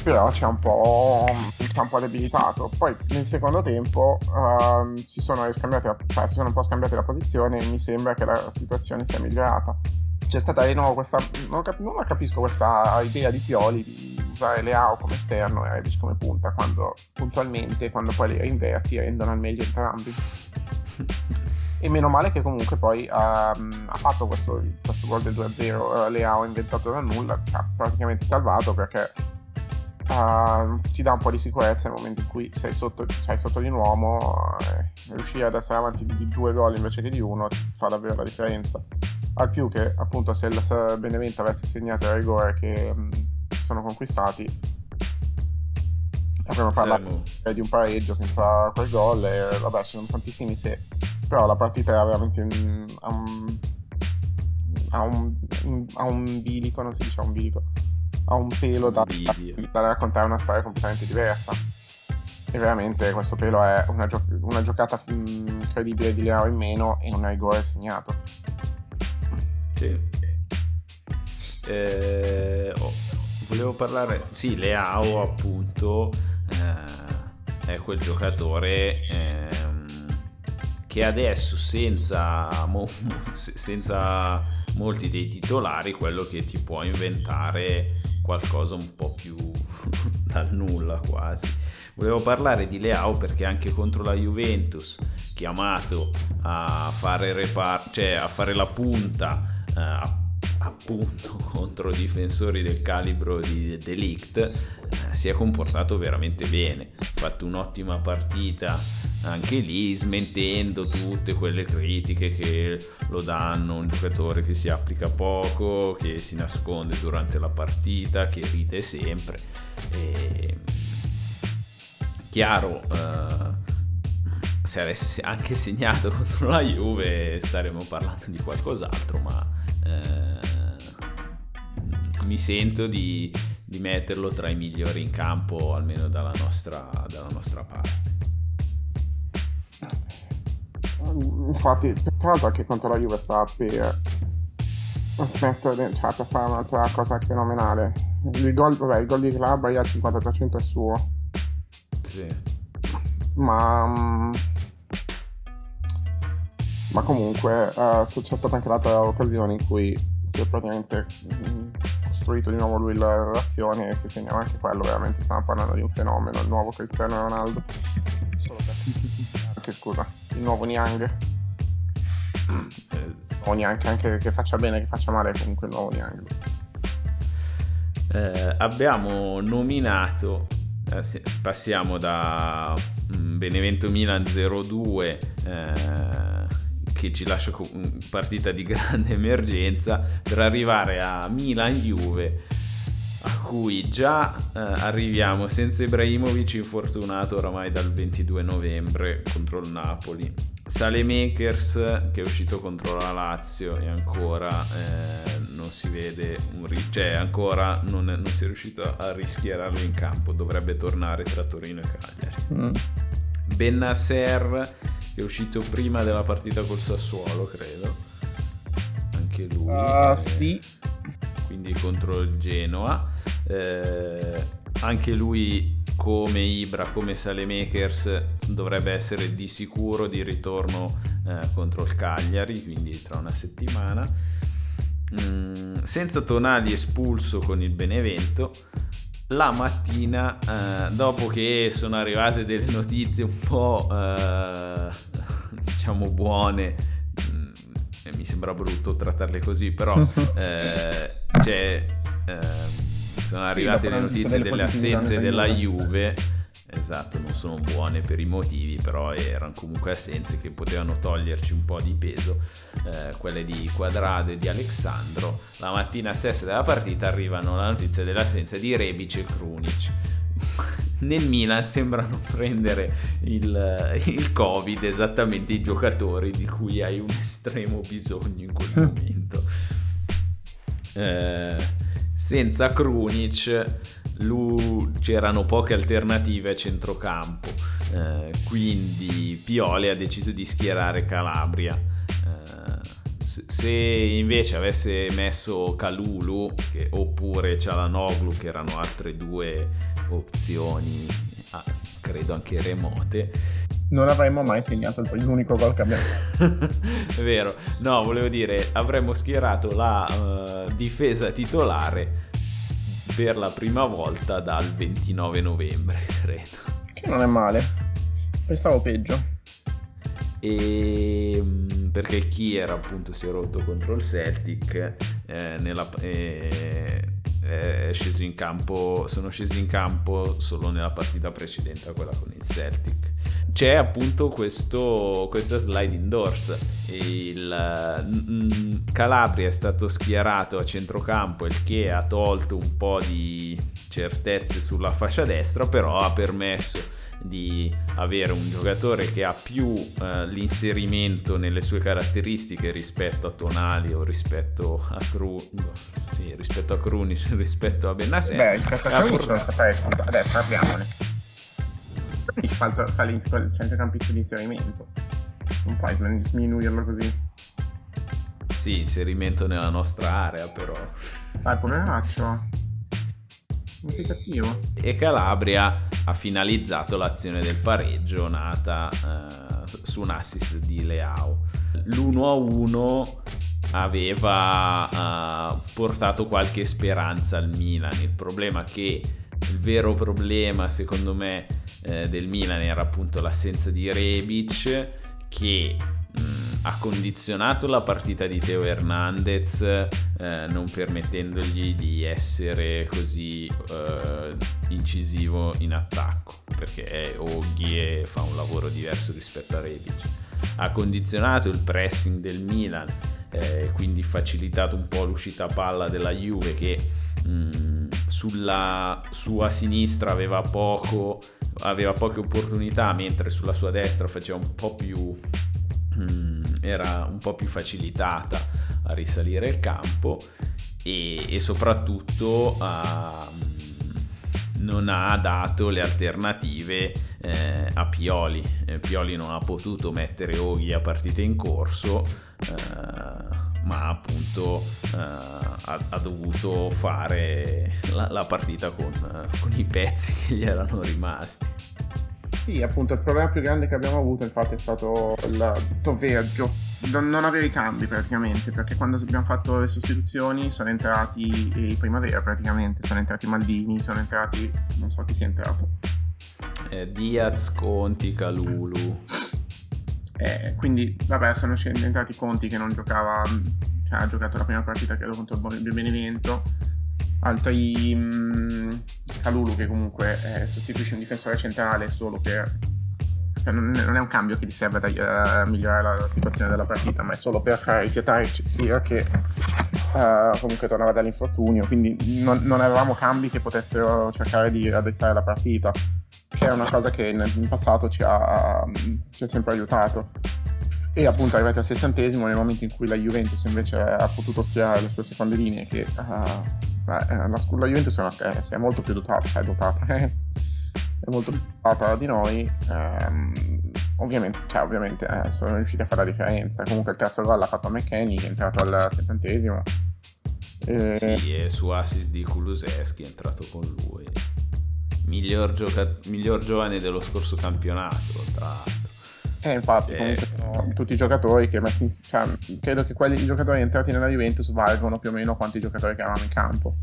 però c'è un po', c'è un po debilitato. Poi nel secondo tempo uh, si, sono la, cioè, si sono un po' scambiate la posizione e mi sembra che la situazione sia migliorata. C'è stata di nuovo questa non, cap- non capisco questa idea di Pioli di usare Leao come esterno e Rebic come punta quando puntualmente quando poi li inverti rendono al meglio entrambi. E meno male che comunque poi uh, ha fatto questo, questo gol del 2-0 uh, Leao inventato da nulla ci ha praticamente salvato perché uh, ti dà un po' di sicurezza nel momento in cui sei sotto, sei sotto di un uomo eh, riuscire ad essere avanti di due gol invece che di uno fa davvero la differenza. Al più che appunto se il Benevento avesse segnato il rigore che mh, sono conquistati avremmo parlato eh, di un pareggio senza quel gol e vabbè ci sono tantissimi se però la partita era veramente un, a, un, in, a un bilico non si dice a un bilico a un pelo da, da, raccontare una storia completamente diversa e veramente questo pelo è una, gio- una giocata incredibile di Leao in meno e un rigore segnato sì. Eh, oh, volevo parlare, sì, Leao appunto eh, è quel giocatore ehm, che adesso senza, mo, (laughs) senza molti dei titolari quello che ti può inventare qualcosa un po' più (laughs) dal nulla quasi. Volevo parlare di Leao perché anche contro la Juventus, chiamato a fare, repar- cioè a fare la punta eh, appunto (laughs) contro difensori del calibro di Delict si è comportato veramente bene ha fatto un'ottima partita anche lì smentendo tutte quelle critiche che lo danno un giocatore che si applica poco che si nasconde durante la partita che ride sempre. E... chiaro eh, se avesse anche segnato (laughs) contro la Juve staremmo parlando di qualcos'altro ma eh, mi sento di, di, metterlo tra i migliori in campo, almeno dalla nostra, dalla nostra parte. Infatti, tra l'altro anche contro la Juve sta per mettere, cioè per fare un'altra cosa fenomenale. Il gol, vabbè, il gol di Glabri al 50% è suo. Sì. Ma mm, ma comunque uh, c'è stata anche l'altra occasione in cui si è praticamente mh, costruito di nuovo lui la relazione e si segnava anche quello veramente stiamo parlando di un fenomeno il nuovo Cristiano Ronaldo. Solo anzi (laughs) scusa. Il nuovo Niang. O neanche anche che faccia bene che faccia male comunque il nuovo Niang. Eh, abbiamo nominato eh, passiamo da mm, Benevento Milan 02 eh, che ci lascia con partita di (laughs) grande emergenza per arrivare a Milan-Juve a cui già eh, arriviamo senza Ibrahimovic infortunato oramai dal 22 novembre contro il Napoli Salemakers che è uscito contro la Lazio e ancora eh, non si vede un ri- cioè ancora non, è, non, si è riuscito a rischiararlo in campo dovrebbe tornare tra Torino e Cagliari mm. Bennasser che è uscito prima della partita col Sassuolo, credo. Anche lui. Uh, sì. Quindi contro il Genoa. Eh, anche lui, come Ibra, come Salemakers, dovrebbe essere di sicuro di ritorno eh, contro il Cagliari, quindi tra una settimana. Mm, senza Tonali espulso con il Benevento la mattina, eh, dopo che sono arrivate delle notizie un po' eh, (laughs) diciamo buone, mm, mi sembra brutto trattarle così, però (laughs) eh, cioè, sono arrivate sì, le notizie delle assenze della Juve Esatto, non sono buone per i motivi, però erano comunque assenze che potevano toglierci un po' di peso, eh, quelle di Quadrado e di Alexandro. La mattina stessa della partita arrivano la notizia dell'assenza di Rebic e Krunic. (laughs) Nel Milan sembrano prendere il, il, Covid esattamente i giocatori di cui hai un estremo bisogno in quel (laughs) momento. Eh, senza Krunic c'erano poche alternative a centrocampo. Eh, quindi Pioli ha deciso di schierare Calabria. Eh, se invece avesse messo Calulu oppure Cialanoglu, che erano altre due opzioni, ah, credo anche remote, non avremmo mai segnato l'unico gol che abbiamo fatto. (laughs) È vero, no, volevo dire, avremmo schierato la uh, difesa titolare per la prima volta dal 29 novembre, (laughs) credo. Che non è male, pensavo peggio. E mm, perché chi era appunto si è rotto contro il Celtic eh, nella, eh, è sceso in campo, sono scesi in campo solo nella partita precedente a quella con il Celtic. C'è appunto questo, questa sliding doors. Il mm, Calabria è stato schierato a centrocampo, il che ha tolto un po' di certezze sulla fascia destra, però ha permesso di avere un giocatore che ha più eh, l'inserimento nelle sue caratteristiche rispetto a Tonali o rispetto a Cru sì, rispetto a Krunic (laughs) rispetto a Benasser beh rispetto a Krunic non saprei adesso parliamone. Krunic fa il, fa il centrocampista di inserimento. Non puoi sminuirlo così. Sì inserimento nella nostra area però. Dai poveraccio non sei cattivo e Calabria ha finalizzato l'azione del pareggio nata eh, su un assist di Leao. L'1-1 aveva eh, portato qualche speranza al Milan. Il problema che il vero problema, secondo me, eh, del Milan era appunto l'assenza di Rebic che ha condizionato la partita di Teo Hernandez eh, non permettendogli di essere così eh, incisivo in attacco perché Oghi fa un lavoro diverso rispetto a Rebic. Ha condizionato il pressing del Milan eh, quindi facilitato un po' l'uscita a palla della Juve che mh, sulla sua sinistra aveva poco aveva poche opportunità mentre sulla sua destra faceva un po' più Mm, era un po' più facilitata a risalire il campo e, e soprattutto uh, non ha dato le alternative eh, a Pioli. Eh, Pioli non ha potuto mettere Oghi a partite in corso, eh, ma appunto eh, ha, ha, dovuto fare la, la partita con, con i pezzi (laughs) che gli erano rimasti. Sì, appunto, il problema più grande che abbiamo avuto infatti è stato il dover non avere i cambi praticamente, perché quando abbiamo fatto le sostituzioni sono entrati i primavera praticamente, sono entrati Maldini, sono entrati, non so chi sia entrato. Eh, Diaz, Conti, Calulu. Eh, quindi, vabbè, sono entrati Conti che non giocava, cioè ha giocato la prima partita credo contro il Benevento altri Calulu che comunque eh, sostituisce un difensore centrale solo per cioè non, non, è un cambio che ti serve a uh, migliorare la, la, situazione della partita ma è solo per far rifiatare Cira che uh, comunque tornava dall'infortunio. Quindi non, non, avevamo cambi che potessero cercare di raddrizzare la partita che è una cosa che nel, in passato ci ha, ci ha sempre aiutato. E appunto arrivati al sessantesimo nel momento in cui la Juventus invece ha potuto schierare le sue seconde linee che uh, Beh, la, la Juventus è, una, è, è molto più dotata, cioè dotata, (laughs) è molto più dotata di noi. Ehm, ovviamente, cioè, ovviamente eh, sono riusciti a fare la differenza. Comunque il terzo gol l'ha fatto McKenny che è entrato al settantesimo. E... Sì, e su assist di Kuluseschi è entrato con lui. Miglior, gioca- miglior giovane dello scorso campionato, tra l'altro. Eh, infatti, eh, comunque, tutti i giocatori che messi in, cioè, credo che quelli, i giocatori entrati nella Juventus valgono più o meno quanti giocatori che avevamo in campo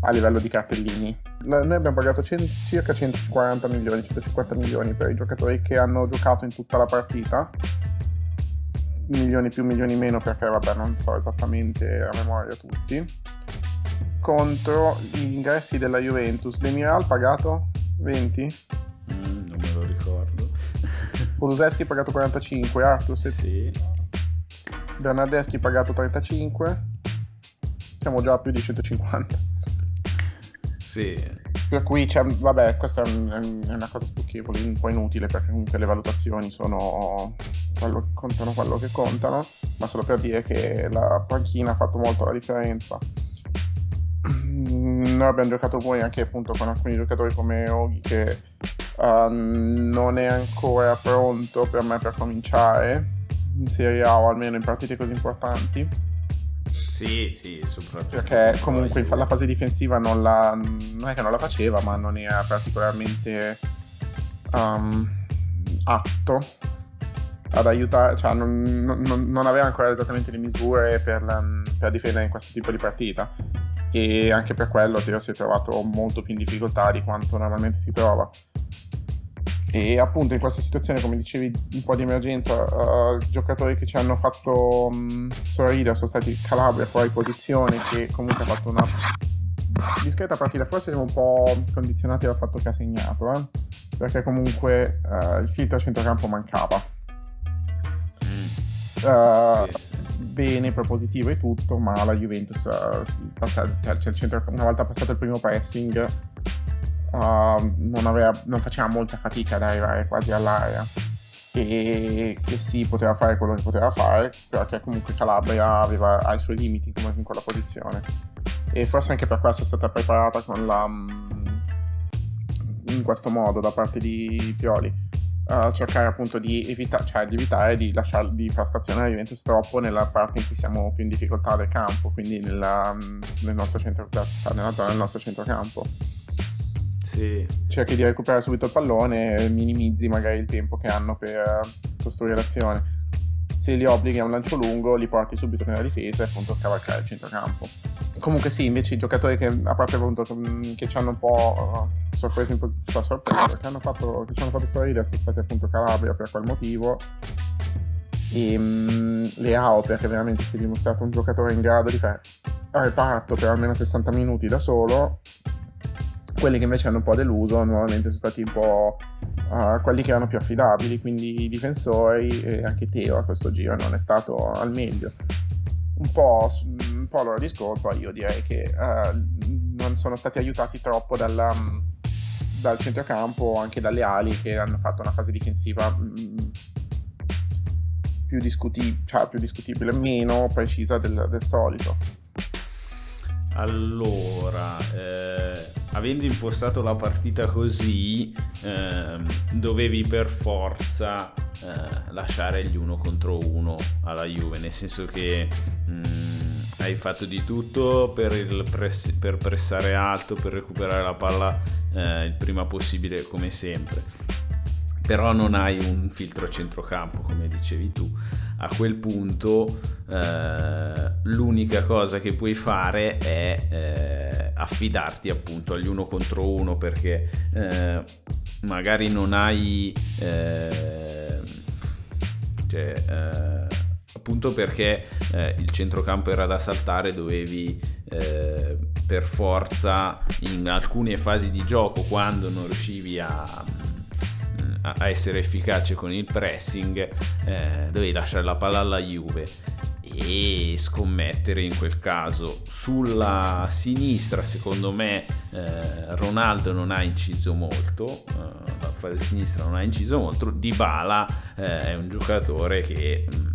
a livello di cartellini. Noi abbiamo pagato c- circa 140 milioni, 150 milioni per i giocatori che hanno giocato in tutta la partita. Milioni più, milioni meno, perché vabbè, non so esattamente a memoria tutti. Contro gli ingressi della Juventus, Demiral pagato 20? Mm, Kuluseschi pagato 45, Arthur sì. Bernardeschi pagato 35. Siamo già a più di 150. Sì. Per cui c'è, vabbè, questa è, una cosa stucchevole, un po' inutile perché comunque le valutazioni sono quello, contano quello che contano, ma solo per dire che la panchina ha fatto molto la differenza. Noi abbiamo giocato poi anche appunto con alcuni giocatori come Oghi che uh, non è ancora pronto per me per cominciare in Serie A o almeno in partite così importanti. Sì, sì, soprattutto. Perché comunque la fase difensiva non, la, non è che non la faceva, ma non era particolarmente um, atto ad aiutare, cioè non, non, non, aveva ancora esattamente le misure per, per, difendere in questo tipo di partita e anche per quello Teo si è trovato molto più in difficoltà di quanto normalmente si trova. E appunto in questa situazione come dicevi un po' di emergenza uh, giocatori che ci hanno fatto um, sorridere sono stati Calabria fuori posizione che comunque ha fatto una discreta partita. Forse siamo un po' condizionati dal fatto che ha segnato eh? perché comunque uh, il filtro a centrocampo mancava. Uh, bene, propositivo e tutto, ma la Juventus, uh, passa, cioè, centro, una volta passato il primo pressing, uh, non, aveva, non, faceva molta fatica ad arrivare quasi all'area. E che sì, poteva fare quello che poteva fare, perché comunque Calabria aveva, i suoi limiti in quella posizione. E forse anche per questo è stata preparata la, mm, in questo modo da parte di Pioli uh, cercare appunto di, evita- cioè, di evitare di, lasciare, di far stazionare Juventus troppo nella parte in cui siamo più in difficoltà del campo, quindi nella, nel nostro centro, cioè nella zona del nostro centrocampo. Sì. Cerchi di recuperare subito il pallone e minimizzi magari il tempo che hanno per costruire l'azione. Se li obblighi a un lancio lungo, li porti subito nella difesa e appunto scavalcare il centrocampo. Comunque sì, invece i giocatori che a parte appunto che ci hanno un po' uh, sorpreso in posizione sorpresa, che, hanno fatto, che ci hanno fatto storia sono stati appunto Calabria per quel motivo. E um, Leao perché veramente si è dimostrato un giocatore in grado di fare reparto per almeno 60 minuti da solo. Quelli che invece hanno un po' deluso nuovamente sono stati un po' uh, quelli che erano più affidabili quindi i difensori e anche Teo a questo giro non è stato al meglio un po', un po' l'ora di scolpa io direi che uh, non sono stati aiutati troppo dalla, dal centrocampo o anche dalle ali che hanno fatto una fase difensiva mm, più, discuti- cioè, più discutibile, meno precisa del, del solito. Allora, eh, avendo impostato la partita così, eh, dovevi per forza eh, lasciare gli uno contro uno alla Juve, nel senso che mh, mm, hai fatto di tutto per, press- per, pressare alto, per recuperare la palla eh, il prima possibile come sempre. Però non hai un filtro a centrocampo, come dicevi tu. A quel punto eh, l'unica cosa che puoi fare è eh, affidarti appunto agli uno contro uno perché eh, magari non hai eh, cioè, eh, appunto perché eh, il centrocampo era da saltare dovevi per forza in alcune fasi di gioco quando non riuscivi a a essere efficace con il pressing, eh, dovevi lasciare la palla alla Juve e scommettere in quel caso. Sulla sinistra secondo me eh, Ronaldo non ha inciso molto eh, la fase sinistra non ha inciso molto. Dybala eh, è un giocatore che mh, mm,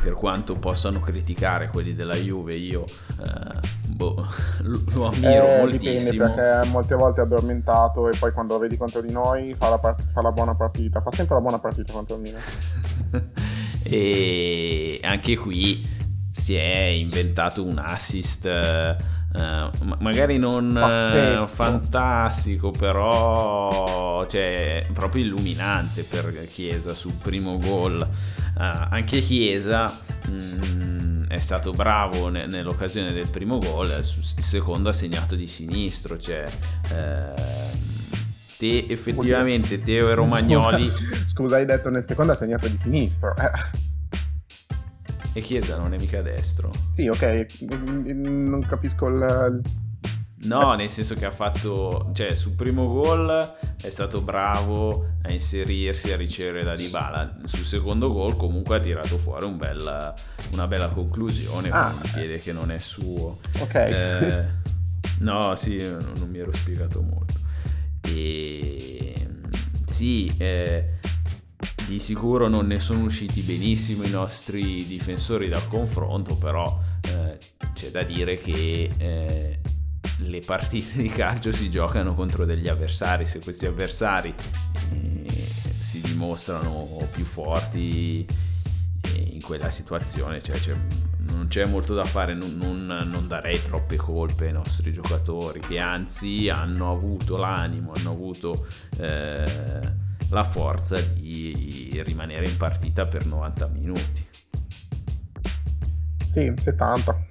per quanto possano criticare quelli della Juve, io eh, boh, (laughs) lo ammiro eh, moltissimo. Dipende perché molte volte è addormentato e poi quando lo vedi contro di noi fa la, fa la buona partita, fa sempre la buona partita contro il Milan. (laughs) e anche qui si è inventato un assist. Eh, Uh, magari non uh, fantastico, però cioè, proprio illuminante per Chiesa sul primo gol. Uh, anche Chiesa mh, mm, è stato bravo ne- nell'occasione del primo gol, il secondo ha segnato di sinistro. Cioè, te effettivamente Teo e Romagnoli. Scusa, (laughs) scusa, hai detto nel secondo ha segnato di sinistro. E Chiesa non è mica destro. Sì, ok, non capisco il... No, nel senso che ha fatto, cioè sul primo gol è stato bravo a inserirsi, a ricevere da Dybala. Sul secondo gol comunque ha tirato fuori un bella, una bella conclusione ah, con un piede che non è suo. Ok. Eh, no, sì, non, non, mi ero spiegato molto. E sì, eh, di sicuro non ne sono usciti benissimo i nostri difensori dal confronto, però eh, c'è da dire che eh, le partite di calcio si giocano contro degli avversari, se questi avversari eh, si dimostrano più forti eh, in quella situazione, cioè, cioè, non c'è molto da fare, non, non, non, darei troppe colpe ai nostri giocatori che anzi hanno avuto l'animo, hanno avuto eh, la forza di rimanere in partita per 90 minuti. Sì, 70.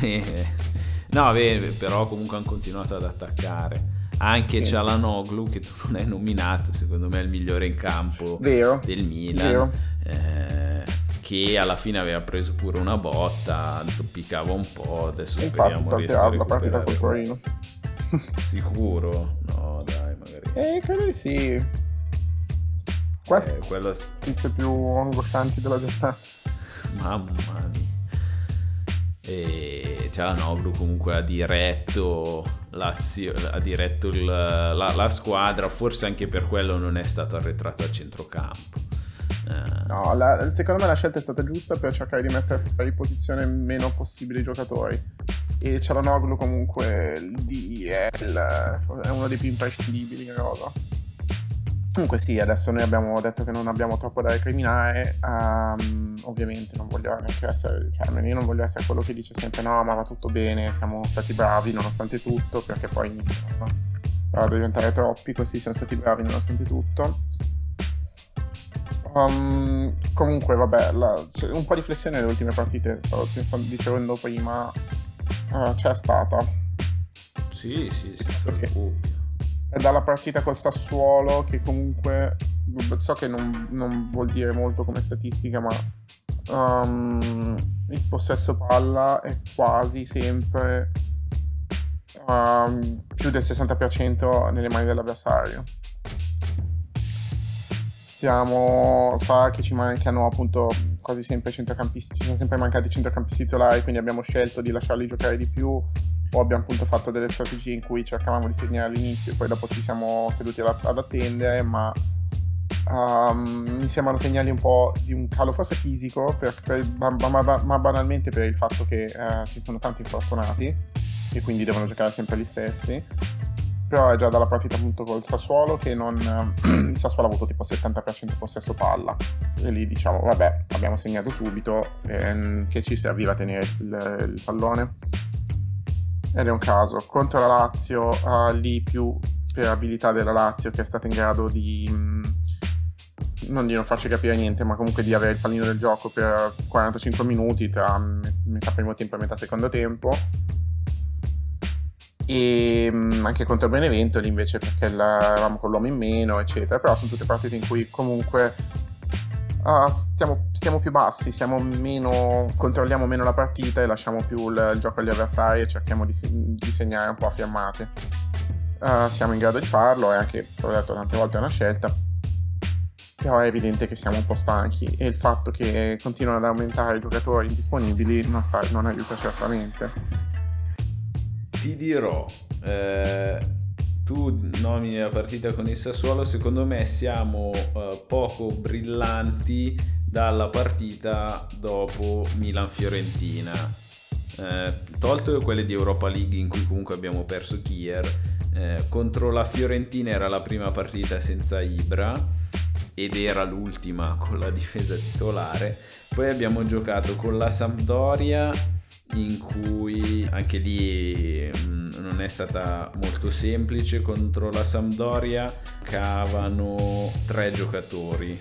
(laughs) no, beh, però comunque hanno continuato ad attaccare. Anche sì. Cialanoglu, che tu non hai nominato, secondo me è il migliore in campo Vero. del Milan. Eh, che alla fine aveva preso pure una botta, zoppicava un po', adesso Infatti, speriamo riesca a la partita col Torino. Sicuro? No, dai, magari. Eh, credo di sì. Questo eh, quello... tizio più angoscianti della giornata. Mamma mia e Cialanoglu comunque ha diretto, ha diretto il, la, la, squadra, forse anche per quello non è stato arretrato a centrocampo. Eh. No, la, secondo me la scelta è stata giusta per cercare di mettere fuori posizione meno possibili giocatori. E Cialanoglu comunque lì è, il, è uno dei più imprescindibili in rosa. Comunque sì, adesso noi abbiamo detto che non abbiamo troppo da recriminare, um, ovviamente non voglio neanche essere, cioè io non voglio essere quello che dice sempre no ma va tutto bene, siamo stati bravi nonostante tutto, perché poi iniziano a diventare troppi, questi siamo stati bravi nonostante tutto. Um, comunque vabbè, la, un po' di flessione nelle ultime partite, stavo pensando, dicendo prima, uh, c'è stata. Sì, sì, senza dubbio dalla partita col Sassuolo che comunque so che non, non vuol dire molto come statistica ma um, il possesso palla è quasi sempre um, più del 60% nelle mani dell'avversario. Siamo sa che ci mancano appunto quasi sempre centrocampisti ci sono sempre mancati centrocampisti titolari quindi abbiamo scelto di lasciarli giocare di più o abbiamo appunto fatto delle strategie in cui cercavamo di segnare all'inizio e poi dopo ci siamo seduti ad, attendere, ma um, mi sembrano segnali un po' di un calo forse fisico, per, per, ma, ma, ma, banalmente per il fatto che uh, ci sono tanti infortunati e quindi devono giocare sempre gli stessi. Però è già dalla partita appunto col Sassuolo che non, (clears throat) il Sassuolo ha avuto tipo 70% possesso palla e lì diciamo vabbè abbiamo segnato subito ehm, che ci serviva tenere il, il pallone ed è un caso. Contro la Lazio, uh, lì più per abilità della Lazio che è stata in grado di... Mh, mm, non di non farci capire niente, ma comunque di avere il pallino del gioco per 45 minuti tra metà primo tempo e metà secondo tempo. E mm, anche contro Benevento lì invece perché eravamo con l'uomo in meno, eccetera. Però sono tutte partite in cui comunque uh, stiamo, stiamo, più bassi, meno, controlliamo meno la partita e lasciamo più il, il gioco agli avversari e cerchiamo di, di segnare un po' a fiammate. Uh, siamo in grado di farlo e anche, l'ho detto tante volte, è una scelta, però è evidente che siamo un po' stanchi e il fatto che continuano ad aumentare i giocatori indisponibili non, sta, non aiuta certamente. Ti dirò, eh, tu nomini la partita con il Sassuolo, secondo me siamo uh, poco brillanti dalla partita dopo Milan-Fiorentina. Eh, tolto quelle di Europa League in cui comunque abbiamo perso Kier, eh, contro la Fiorentina era la prima partita senza Ibra ed era l'ultima con la difesa titolare. Poi abbiamo giocato con la Sampdoria in cui anche lì mh, mm, non è stata molto semplice. Contro la Sampdoria cavano tre giocatori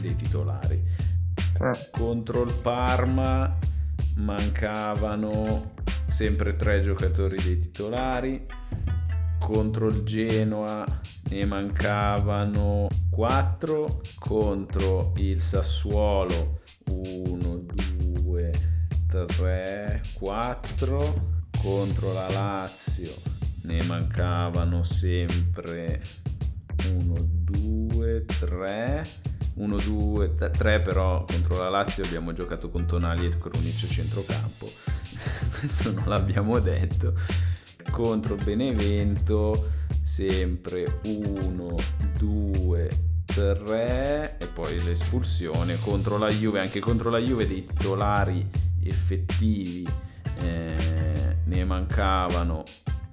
dei titolari. Eh. contro il Parma mancavano sempre tre giocatori dei titolari. Contro il Genoa ne mancavano quattro. Contro il Sassuolo 1 2 3, 4 contro la Lazio. Ne mancavano sempre 1, 2, 3 1, 2, 3 però contro la Lazio abbiamo giocato con Tonali e Cronic a centrocampo. (laughs) Questo non l'abbiamo detto. Contro Benevento sempre 1, 2, 3 e poi l'espulsione contro la Juve anche contro la Juve dei titolari effettivi eh, ne mancavano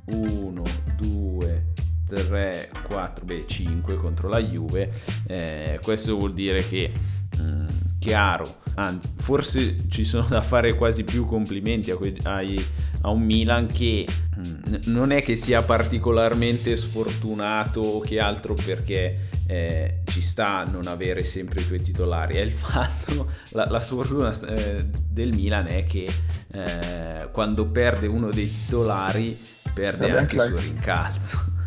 1, 2, 3, 4, beh 5 contro la Juve, eh, questo vuol dire che mh, mm, chiaro, anzi forse ci sono da fare quasi più complimenti a, que- ai, a un Milan che mh, mm, non è che sia particolarmente sfortunato o che altro perché eh, ci sta a non avere sempre i tuoi titolari, è il fatto, (laughs) la, la sfortuna eh, del Milan è che eh, quando perde uno dei titolari perde Vabbè, anche il suo rincalzo.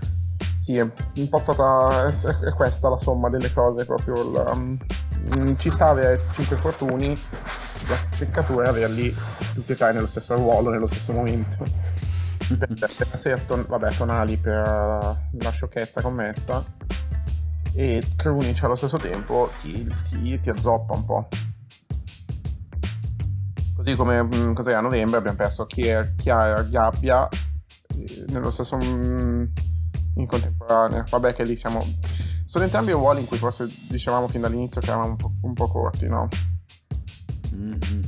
Sì, è un po' stata, è, questa la somma delle cose, proprio il, um, ci sta avere 5 fortuni, la seccatura è averli tutti e tre nello stesso ruolo, nello stesso momento. (laughs) essere ton- vabbè, tonali per la sciocchezza commessa e Krunic allo stesso tempo ti, ti, ti azzoppa un po'. Così come mh, cos'è, a novembre abbiamo perso Chiara Gabbia eh, nello stesso mh, mm, in contemporanea. Vabbè che lì siamo... Sono entrambi ruoli in cui forse dicevamo fin dall'inizio che eravamo un po', un po corti, no? Mm-hmm.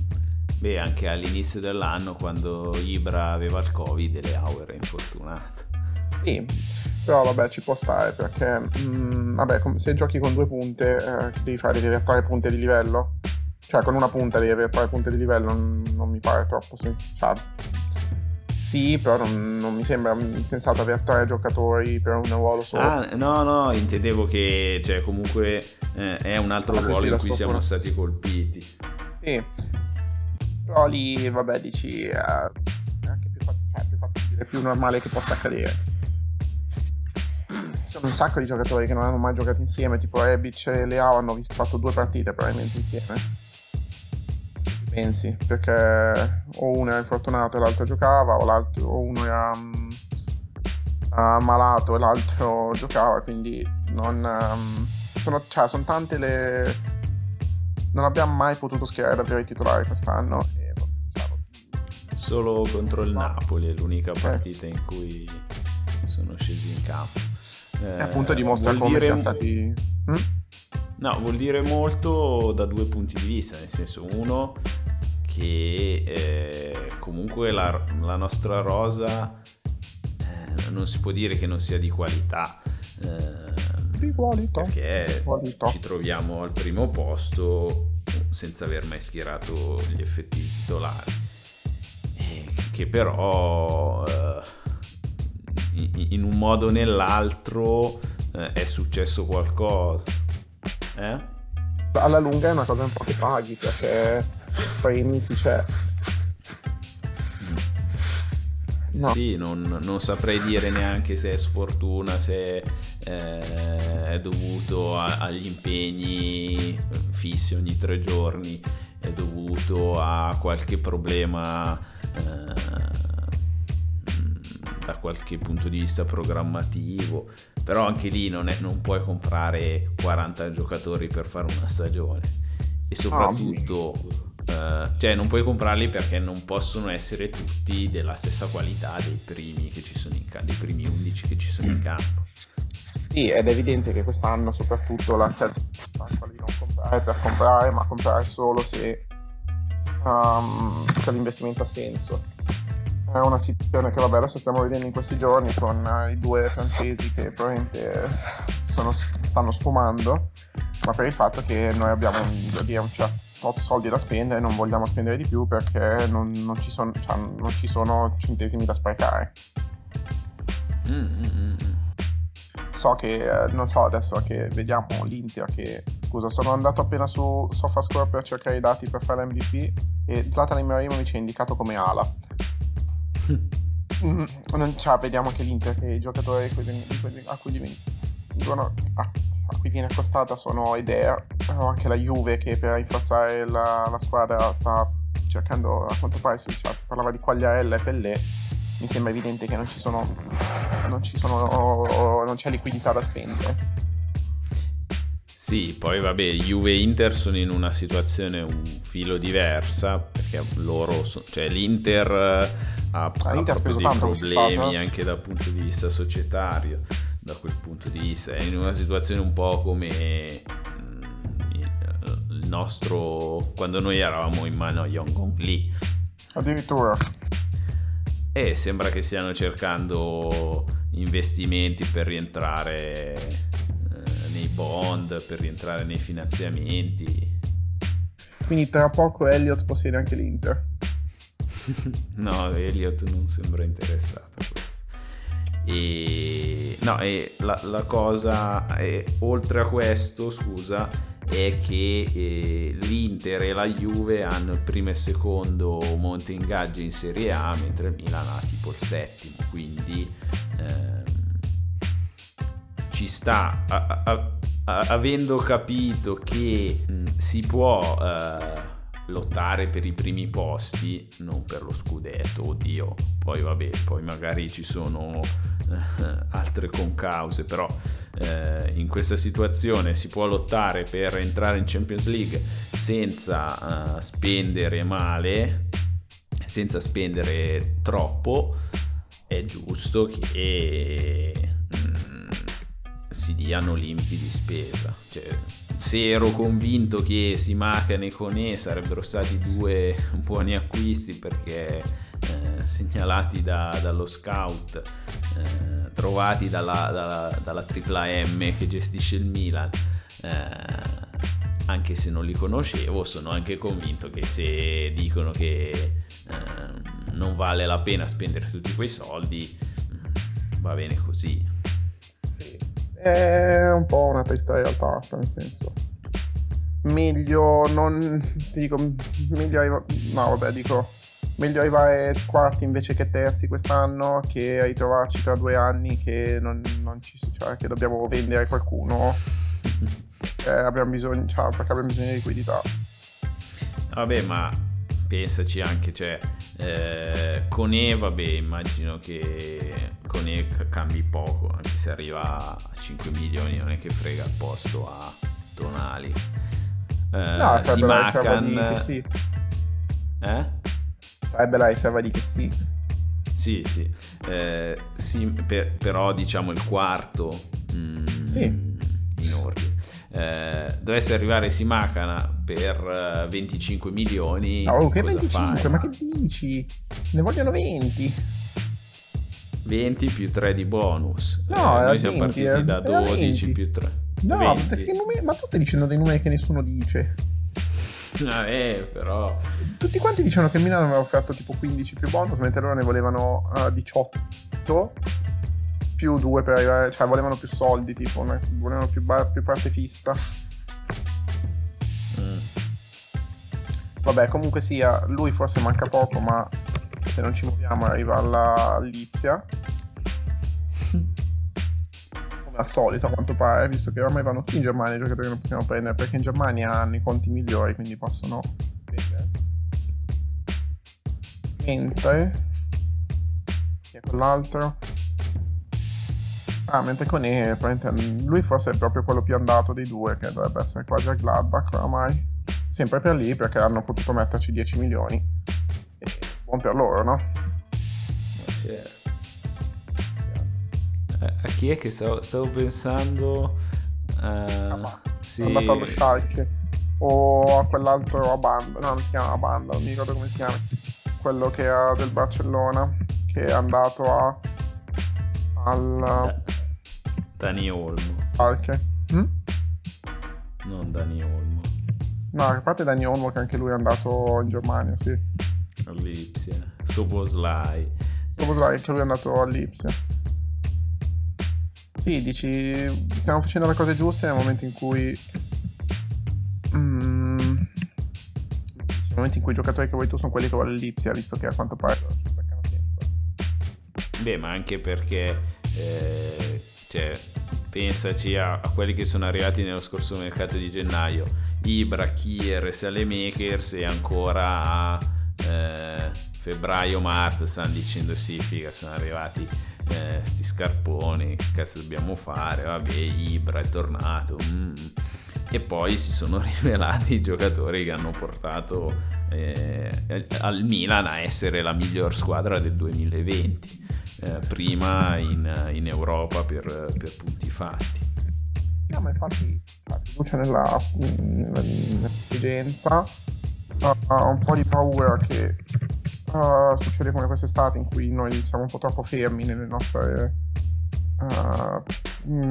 Beh, anche all'inizio dell'anno quando Ibra aveva il Covid e Leao era infortunato. Sì, però vabbè ci può stare perché mh, mm, vabbè, se giochi con due punte eh, devi fare, devi avere punte di livello. Cioè con una punta devi avere tre punte di livello, non, non mi pare troppo sensato. Sì, però non, non, mi sembra sensato avere tre giocatori per un ruolo solo. Ah, no, no, intendevo che cioè, comunque eh, è un altro ah, ruolo sì, in cui siamo stati colpiti. Sì, però lì, vabbè, dici, eh, è anche più, cioè, più fattibile, più normale che possa accadere sono un sacco di giocatori che non hanno mai giocato insieme, tipo Rebic e Leao hanno visto, fatto due partite probabilmente insieme. Pensi, perché o uno era infortunato e l'altro giocava, o, o uno era um, ammalato e l'altro (laughs) giocava, quindi non, um, sono, cioè, sono tante le... Non abbiamo mai potuto schierare davvero i titolari quest'anno. E, diciamo, Solo contro il Napoli è l'unica eh. partita in cui sono scesi in campo. Eh, appunto dimostra come dire... siamo stati... Hm? No, vuol dire molto da due punti di vista, nel senso uno che eh, comunque la, la, nostra rosa eh, non si può dire che non sia di qualità. Eh, di qualità. Perché qualità. ci troviamo al primo posto senza aver mai schierato gli effettivi titolari. che però eh, in un modo o nell'altro eh, è successo qualcosa. Eh? Alla lunga è una cosa un po' che paghi perché premi chi c'è. No. Sì, non, non, saprei dire neanche se è sfortuna, se eh, è dovuto a, agli impegni fissi ogni tre giorni, è dovuto a qualche problema eh, da qualche punto di vista programmativo, però anche lì non, è, non puoi comprare 40 giocatori per fare una stagione. E soprattutto uh, cioè non puoi comprarli perché non possono essere tutti della stessa qualità dei primi che ci sono in campo, dei primi 11 che ci sono in campo. Sì, ed è evidente che quest'anno soprattutto la scelta di non comprare per comprare, ma comprare solo se, um, se l'investimento ha senso è una situazione che vabbè adesso stiamo vedendo in questi giorni con uh, i due francesi che probabilmente sono, stanno sfumando, ma per il fatto che noi abbiamo un, certo tot soldi da spendere non vogliamo spendere di più perché non, non, ci, son, cioè, non ci, sono centesimi da sprecare. Mm-hmm. So che, eh, non so adesso che vediamo l'Inter che, scusa, sono andato appena su SofaScore per cercare i dati per fare l'MVP e Zlatan Ibrahimovic è indicato come ala Mm, non, cioè, vediamo che l'Inter, che i giocatori a cui, vengono, a, a cui viene accostata sono Idea, o anche la Juve che per rinforzare la, la squadra sta cercando, a quanto pare si, cioè, si parlava di Quagliarella e Pellè, mi sembra evidente che non ci sono, non, ci sono, non c'è liquidità da spendere. Sì, poi vabbè, Juve e Inter sono in una situazione un filo diversa perché loro, so, cioè l'Inter ha, ha proprio dei problemi anche dal punto di vista societario, da quel punto di vista è in una situazione un po' come mm, il nostro quando noi eravamo in mano a Yong Lee. Addirittura. E sembra che stiano cercando investimenti per rientrare eh, nei bond, per rientrare nei finanziamenti. Quindi tra poco Elliott possiede anche l'Inter. (laughs) no, Elliott non sembra interessato a questo. E, no, e la, la cosa, è, oltre a questo, scusa, è che eh, l'Inter e la Juve hanno il primo e secondo monte ingaggi in Serie A, mentre il Milan ha tipo il settimo, quindi ehm, ci sta, a, a, a, avendo capito che mh, si può... Eh, lottare per i primi posti, non per lo scudetto, oddio, poi vabbè, poi magari ci sono eh, altre concause, però eh, in questa situazione si può lottare per entrare in Champions League senza eh, spendere male, senza spendere troppo, è giusto che si diano limiti di spesa. Cioè, se ero convinto che Simacan e Cone sarebbero stati due buoni acquisti perché eh, segnalati da, dallo scout, eh, trovati dalla, dalla, dalla che gestisce il Milan, eh, anche se non li conoscevo, sono anche convinto che se dicono che eh, non vale la pena spendere tutti quei soldi, mm, va bene così è un po' una triste realtà, nel senso. Meglio non... ti dico, meglio arrivare... no vabbè dico, meglio arrivare quarti invece che terzi quest'anno che ritrovarci tra due anni che non, non ci cioè che dobbiamo vendere qualcuno eh, abbiamo bisogno, cioè, perché abbiamo bisogno di liquidità. Vabbè, ma pensaci anche, cioè, eh, con E, vabbè, immagino che con E cambi poco, anche se arriva a 5 milioni non è che frega il posto a Tonali. Eh, no, sarebbe la riserva di che sì. Eh? Sarebbe la riserva di che sì. Sì, sì. Eh, sì per, però diciamo il quarto... Mm, sì. In ordine eh, dovesse arrivare Simacana per 25 eh, milioni. No, che 25? Fai? Ma che dici? Ne vogliono 20. 20 più 3 di bonus. No, eh, noi 20, siamo partiti eh, da 12 più 3. No, numeri, ma tu stai dicendo dei numeri che nessuno dice. Ah, eh, però. Tutti quanti dicevano che il Milan aveva offerto tipo 15 più bonus, mentre loro ne volevano uh, 18 più due per arrivare, cioè volevano più soldi, tipo, volevano più, bar, più parte fissa. Mm. Vabbè, comunque sia, lui forse manca poco, ma se non ci muoviamo arriva alla Lipsia. (laughs) Come al solito, a quanto pare, visto che ormai vanno tutti in Germania i giocatori che non possiamo prendere, perché in Germania hanno i conti migliori, quindi possono spendere. Mentre... Chi è quell'altro? Ah, mentre con E, lui forse è proprio quello più andato dei due, che dovrebbe essere quasi a Gladbach oramai. Sempre per lì, perché hanno potuto metterci 10 milioni. E buon per loro, no? Eh, a chi è che stavo, stavo pensando? Uh, ah, sì. È andato allo Schalke. O a quell'altro a banda, no, non si chiama banda, non mi ricordo come si chiama. Quello che era del Barcellona, che è andato a al... Dani Olmo. Alche. Hm? Non Dani Olmo. No, a parte Dani Olmo che anche lui è andato in Germania, sì. All'Ipsia. Soboslai. Soboslai che lui è andato all'Ipsia. Sì, dici, stiamo facendo le cose giuste nel momento in cui... Mm, nel momento in cui i giocatori che vuoi tu sono quelli che vuole l'Ipsia, visto che a quanto pare. Beh, ma anche perché... Eh cioè, pensaci a, a, quelli che sono arrivati nello scorso mercato di gennaio, Ibra, Kier, Salemakers e ancora a eh, febbraio-marzo stanno dicendo sì, figa, sono arrivati eh, scarponi, che cazzo dobbiamo fare? Vabbè, Ibra è tornato. Mm. E poi si sono (laughs) rivelati i giocatori che hanno portato eh, al Milan a essere la miglior squadra del 2020 eh, prima in, in, Europa per, per, punti fatti. No, ma infatti la fiducia nella, nell'intelligenza ha un po' di paura che uh, succede come quest'estate in cui noi siamo un po' troppo fermi nelle nostre uh,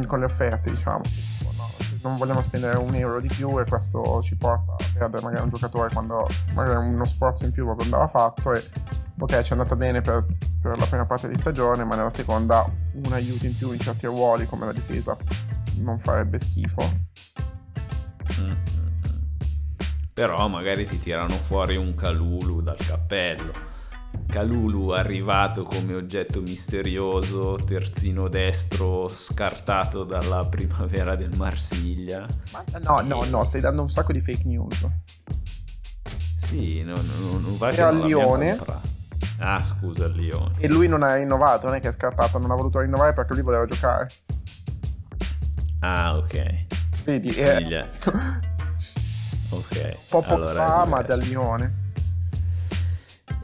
con le offerte diciamo non vogliamo spendere un euro di più e questo ci porta a perdere magari un giocatore quando magari uno sforzo in più proprio andava fatto e ok ci è andata bene per, per la prima parte di stagione ma nella seconda un aiuto in più in certi ruoli come la difesa non farebbe schifo Mm, mm, mm. Però magari ti tirano fuori un Calulu dal cappello. Calulu arrivato come oggetto misterioso, terzino destro scartato dalla primavera del Marsiglia. No, no, no, stai dando un sacco di fake news. Sì, no, no, non va Era al Lione. Ah, scusa, Lione. E lui non ha rinnovato, non è che è scartato, non ha voluto rinnovare perché lui voleva giocare. Ah, ok. Vedi, Figlia. (laughs) Ok. un po' allora fama diverso. dal Lione.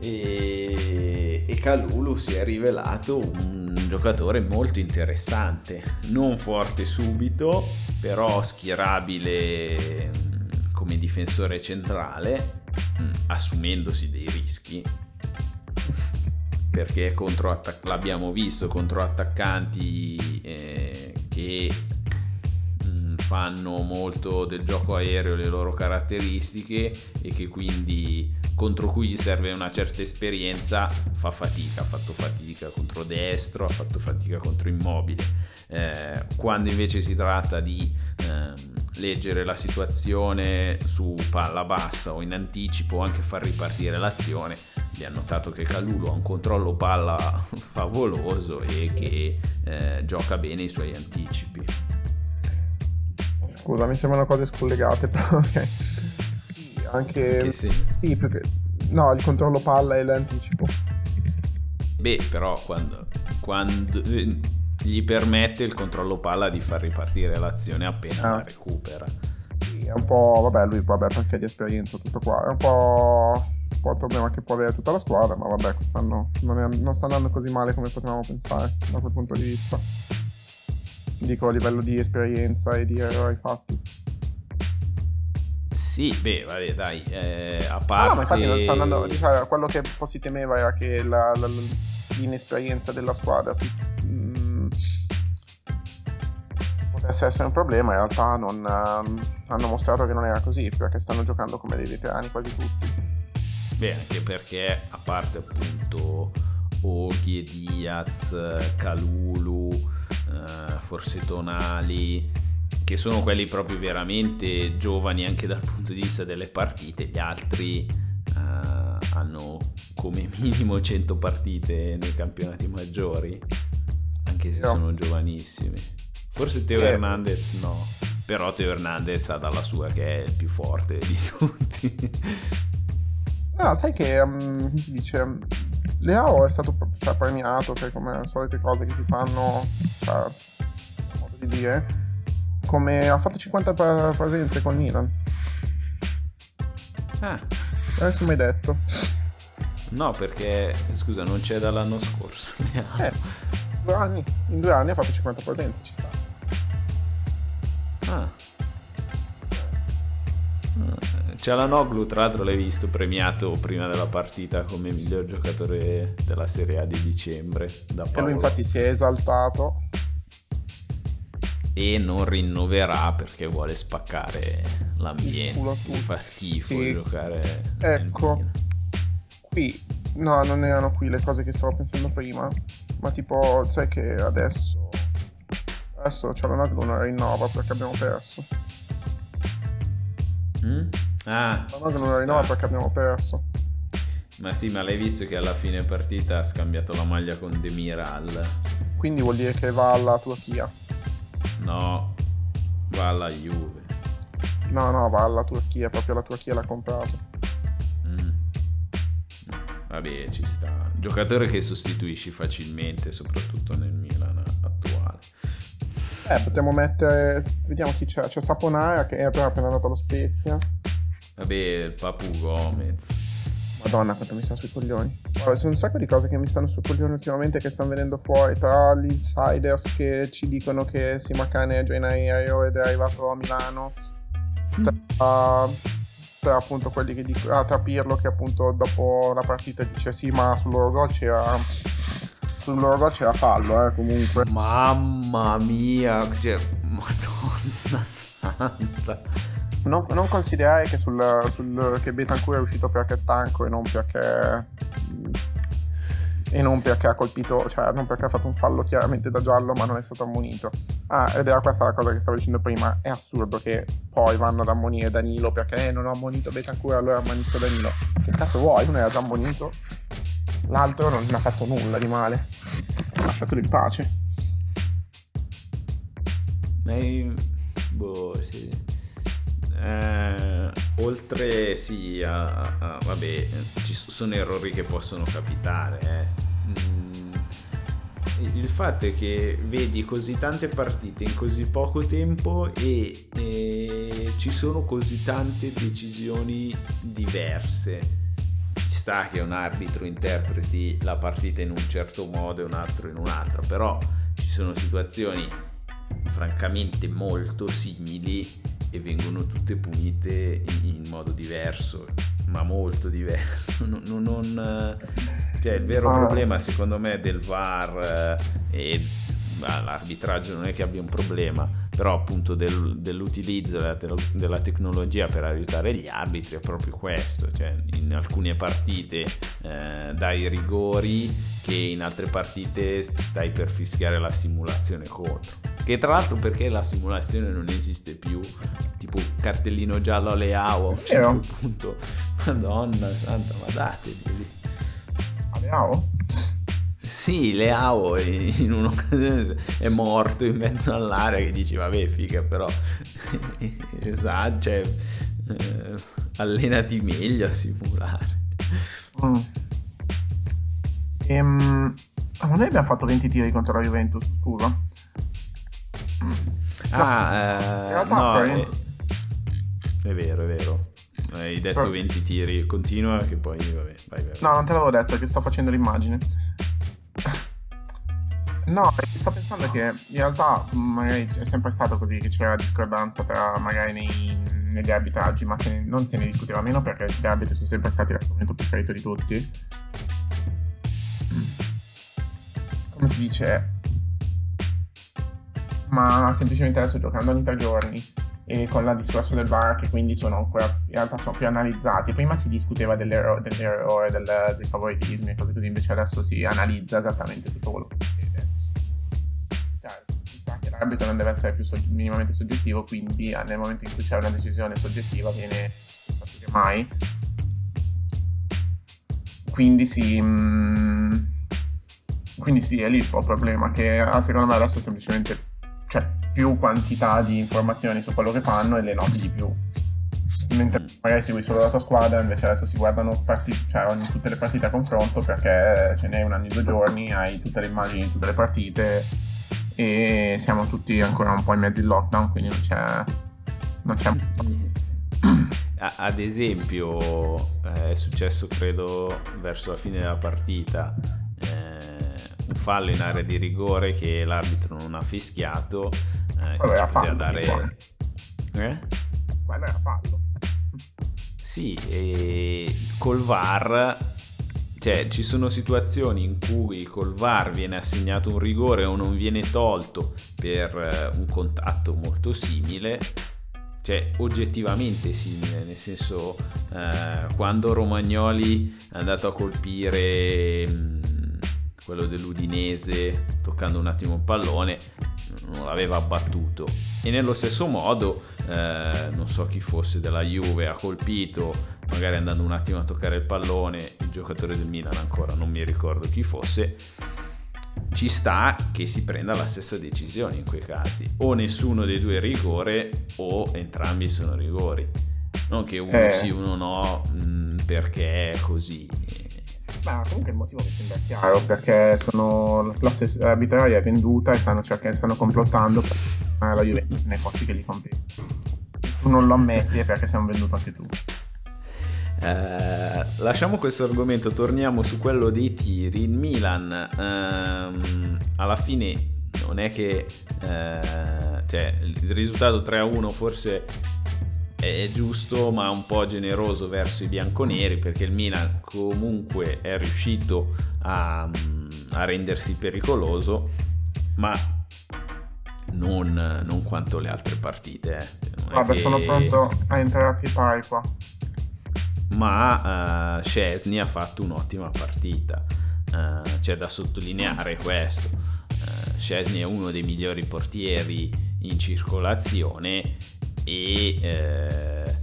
E, e Calulu si è rivelato un giocatore molto interessante, non forte subito, però schierabile mh, come difensore centrale, mh, assumendosi dei rischi, perché contro attac- l'abbiamo visto contro attaccanti eh, che fanno molto del gioco aereo le loro caratteristiche e che quindi contro cui gli serve una certa esperienza fa fatica, ha fatto fatica contro destro, ha fatto fatica contro immobile. Eh, quando invece si tratta di ehm, leggere la situazione su palla bassa o in anticipo anche far ripartire l'azione, vi ha notato che Calulu ha un controllo palla (laughs) favoloso e che eh, gioca bene i suoi anticipi. Scusa, mi sembrano cose scollegate, (laughs) però ok. Sì, anche... Che sì. Sì, perché... No, il controllo palla e l'anticipo. Beh, però quando, quando eh, gli permette il controllo palla di far ripartire l'azione appena Ah. la recupera. Sì, è un po'... Vabbè, lui, vabbè, perché di esperienza tutto qua. È un po'... un po' il problema che può avere tutta la squadra, ma vabbè, quest'anno non, è- non sta andando così male come potevamo pensare da quel punto di vista. Dico a livello di esperienza e di errori fatti. Sì, beh, vabbè, dai, eh, a parte... no, ma infatti non sta andando. Cioè, quello che un po' si temeva era che la- la- l'inesperienza della squadra si- mm, potesse essere un problema. In realtà non, ehm, hanno mostrato che non era così, perché stanno giocando come dei veterani quasi tutti. Beh, anche perché a parte appunto Oghi e Diaz, Calulu, eh, forse Tonali, che sono quelli proprio veramente giovani anche dal punto di vista delle partite, gli altri eh, hanno come minimo 100 partite nei campionati maggiori, anche se No. sono giovanissimi. Forse Teo Eh. Hernandez no, però Teo Hernandez ha dalla sua che è il più forte di tutti. No, sai che si dice. Leao è stato cioè, premiato, sai come le solite cose che si fanno, cioè, modo di dire, come ha fatto 50 pre- presenze con Milan. Ah, Adesso mai detto. No, perché scusa, non c'è dall'anno scorso. (laughs) Eh, due anni. In due anni ha fatto 50 presenze, ci sta. Ah. C'è la Noglu, tra l'altro l'hai visto premiato prima della partita come miglior giocatore della Serie A di dicembre da E lui Paolo. infatti si è esaltato. e non rinnoverà perché vuole spaccare l'ambiente. Fa schifo Sì. giocare. Ecco. Qui, no, non erano qui le cose che stavo pensando prima. Ma tipo, sai che adesso. Adesso c'è la Naglu non rinnova perché abbiamo perso. Mm? Ah, La Naglu ci non sta. rinnova perché abbiamo perso. Ma sì, ma l'hai visto che alla fine partita ha scambiato la maglia con Demiral? Quindi vuol dire che va alla Turchia. No, va alla Juve. No, no, va alla Turchia, proprio la Turchia l'ha comprato. Mm. Vabbè, ci sta. Giocatore che sostituisci facilmente, soprattutto nel Milan attuale. Eh, potremmo mettere. Vediamo chi c'è. C'è Saponara che è appena andato allo Spezia. Vabbè, il Papu Gomez. Madonna, quanto mi sta sui coglioni. Guarda, sono un sacco di cose che mi stanno sui coglioni ultimamente che stanno venendo fuori. Tra gli insiders che ci dicono che Simacane è già in aereo ed è arrivato a Milano. Tra tra appunto quelli che dicono ah, tra Pirlo che appunto dopo la partita dice sì ma sul loro gol c'era sul loro gol c'era fallo eh comunque mamma mia cioè, (laughs) madonna santa non, non considerare che, sul, sul, che Betancourt è uscito perché è stanco e non perché e non perché ha colpito, cioè non perché ha fatto un fallo chiaramente da giallo ma non è stato ammonito. Ah, ed era questa la cosa che stavo dicendo prima, è assurdo che poi vanno ad ammonire Danilo perché eh, non ho ammonito Betancourt allora ammonisco Danilo. Che cazzo vuoi? Uno era già ammonito, l'altro non ha fatto nulla di male. Lasciatelo in pace. Ma boh, sì. Eh, oltre sì, a, a, vabbè, ci sono errori che possono capitare. Eh. Mm, il fatto è che vedi così tante partite in così poco tempo e, e ci sono così tante decisioni diverse. Ci sta che un arbitro interpreti la partita in un certo modo e un altro in un altro, però ci sono situazioni francamente molto simili e vengono tutte punite in, in modo diverso, ma molto diverso. Non, non, non, cioè, il vero ah. problema secondo me del VAR eh, e l'arbitraggio non è che abbia un problema, però appunto del, dell'utilizzo della, della, tecnologia per aiutare gli arbitri è proprio questo, cioè in alcune partite eh, dai rigori che in altre partite stai per fischiare la simulazione contro. Che tra l'altro perché la simulazione non esiste più, tipo cartellino giallo alle AO a un certo punto. (laughs) Madonna santa, ma datevi. Alle AO? Sì, le AO in un'occasione è morto in mezzo all'area che dici vabbè figa però (laughs) esatto, cioè eh, allenati meglio a simulare. Mm. Ehm, ma noi abbiamo fatto 20 tiri contro la Juventus, scusa. Ah, eh, no, è, è, vero, è vero. Hai detto Però... 20 tiri, continua che poi vabbè, vai, vai. No, non te l'avevo detto, che sto facendo l'immagine. No, sto pensando che in realtà magari è sempre stato così che c'era discordanza tra magari nei, negli arbitraggi, ma se ne, non se ne discuteva meno perché gli arbitri sono sempre stati l'argomento preferito di tutti. Come si dice? ma semplicemente adesso giocando ogni tre giorni e con la discorso del VAR che quindi sono ancora in realtà sono più analizzati prima si discuteva dell'errore, dell'errore del, dei favoritismi e cose così invece adesso si analizza esattamente tutto quello che l'arbitro non deve essere più sogg- minimamente soggettivo quindi nel momento in cui c'è una decisione soggettiva viene più che mai quindi si mm, quindi sì è lì il problema che ah, secondo me adesso semplicemente cioè, più quantità di informazioni su quello che fanno e le noti di più. Mentre magari segui solo la tua squadra, invece adesso si guardano partite, cioè ogni, tutte le partite a confronto perché ce n'è un anno e due giorni, hai tutte le immagini di tutte le partite e siamo tutti ancora un po' in mezzo in lockdown, quindi non c'è... Non c'è... Ad esempio, eh, è successo credo verso la fine della partita un fallo in area di rigore che l'arbitro non ha fischiato. Eh, Quello era fallo. Dare... Eh? Quello era fallo. Sì, e col VAR cioè ci sono situazioni in cui col VAR viene assegnato un rigore o non viene tolto per eh, un contatto molto simile cioè oggettivamente simile nel senso eh, quando Romagnoli è andato a colpire mh, quello dell'Udinese, toccando un attimo il pallone, non l'aveva abbattuto. E nello stesso modo, eh, non so chi fosse della Juve, ha colpito, magari andando un attimo a toccare il pallone, il giocatore del Milan ancora, non mi ricordo chi fosse, ci sta che si prenda la stessa decisione in quei casi. O nessuno dei due è rigore o entrambi sono rigori. Non che uno eh. sì, uno no, mh, mm, perché è così ma comunque il motivo mi sembra chiaro perché sono, la classe arbitraria è venduta e stanno, cercando, stanno complottando per la Juventus nei posti che li compri. Se tu non lo ammetti perché sei un venduto anche tu. Eh, lasciamo questo argomento, torniamo su quello dei tiri. Il Milan ehm, alla fine non è che eh, cioè, il risultato 3-1 forse è giusto ma un po' generoso verso i bianconeri perché il Milan comunque è riuscito a, a rendersi pericoloso ma non, non, quanto le altre partite. Eh. Vabbè, che... sono pronto a entrare a pipare qua. Ma uh, Scesni ha fatto un'ottima partita, uh, c'è da sottolineare questo. Uh, Scesni è uno dei migliori portieri in circolazione e eh,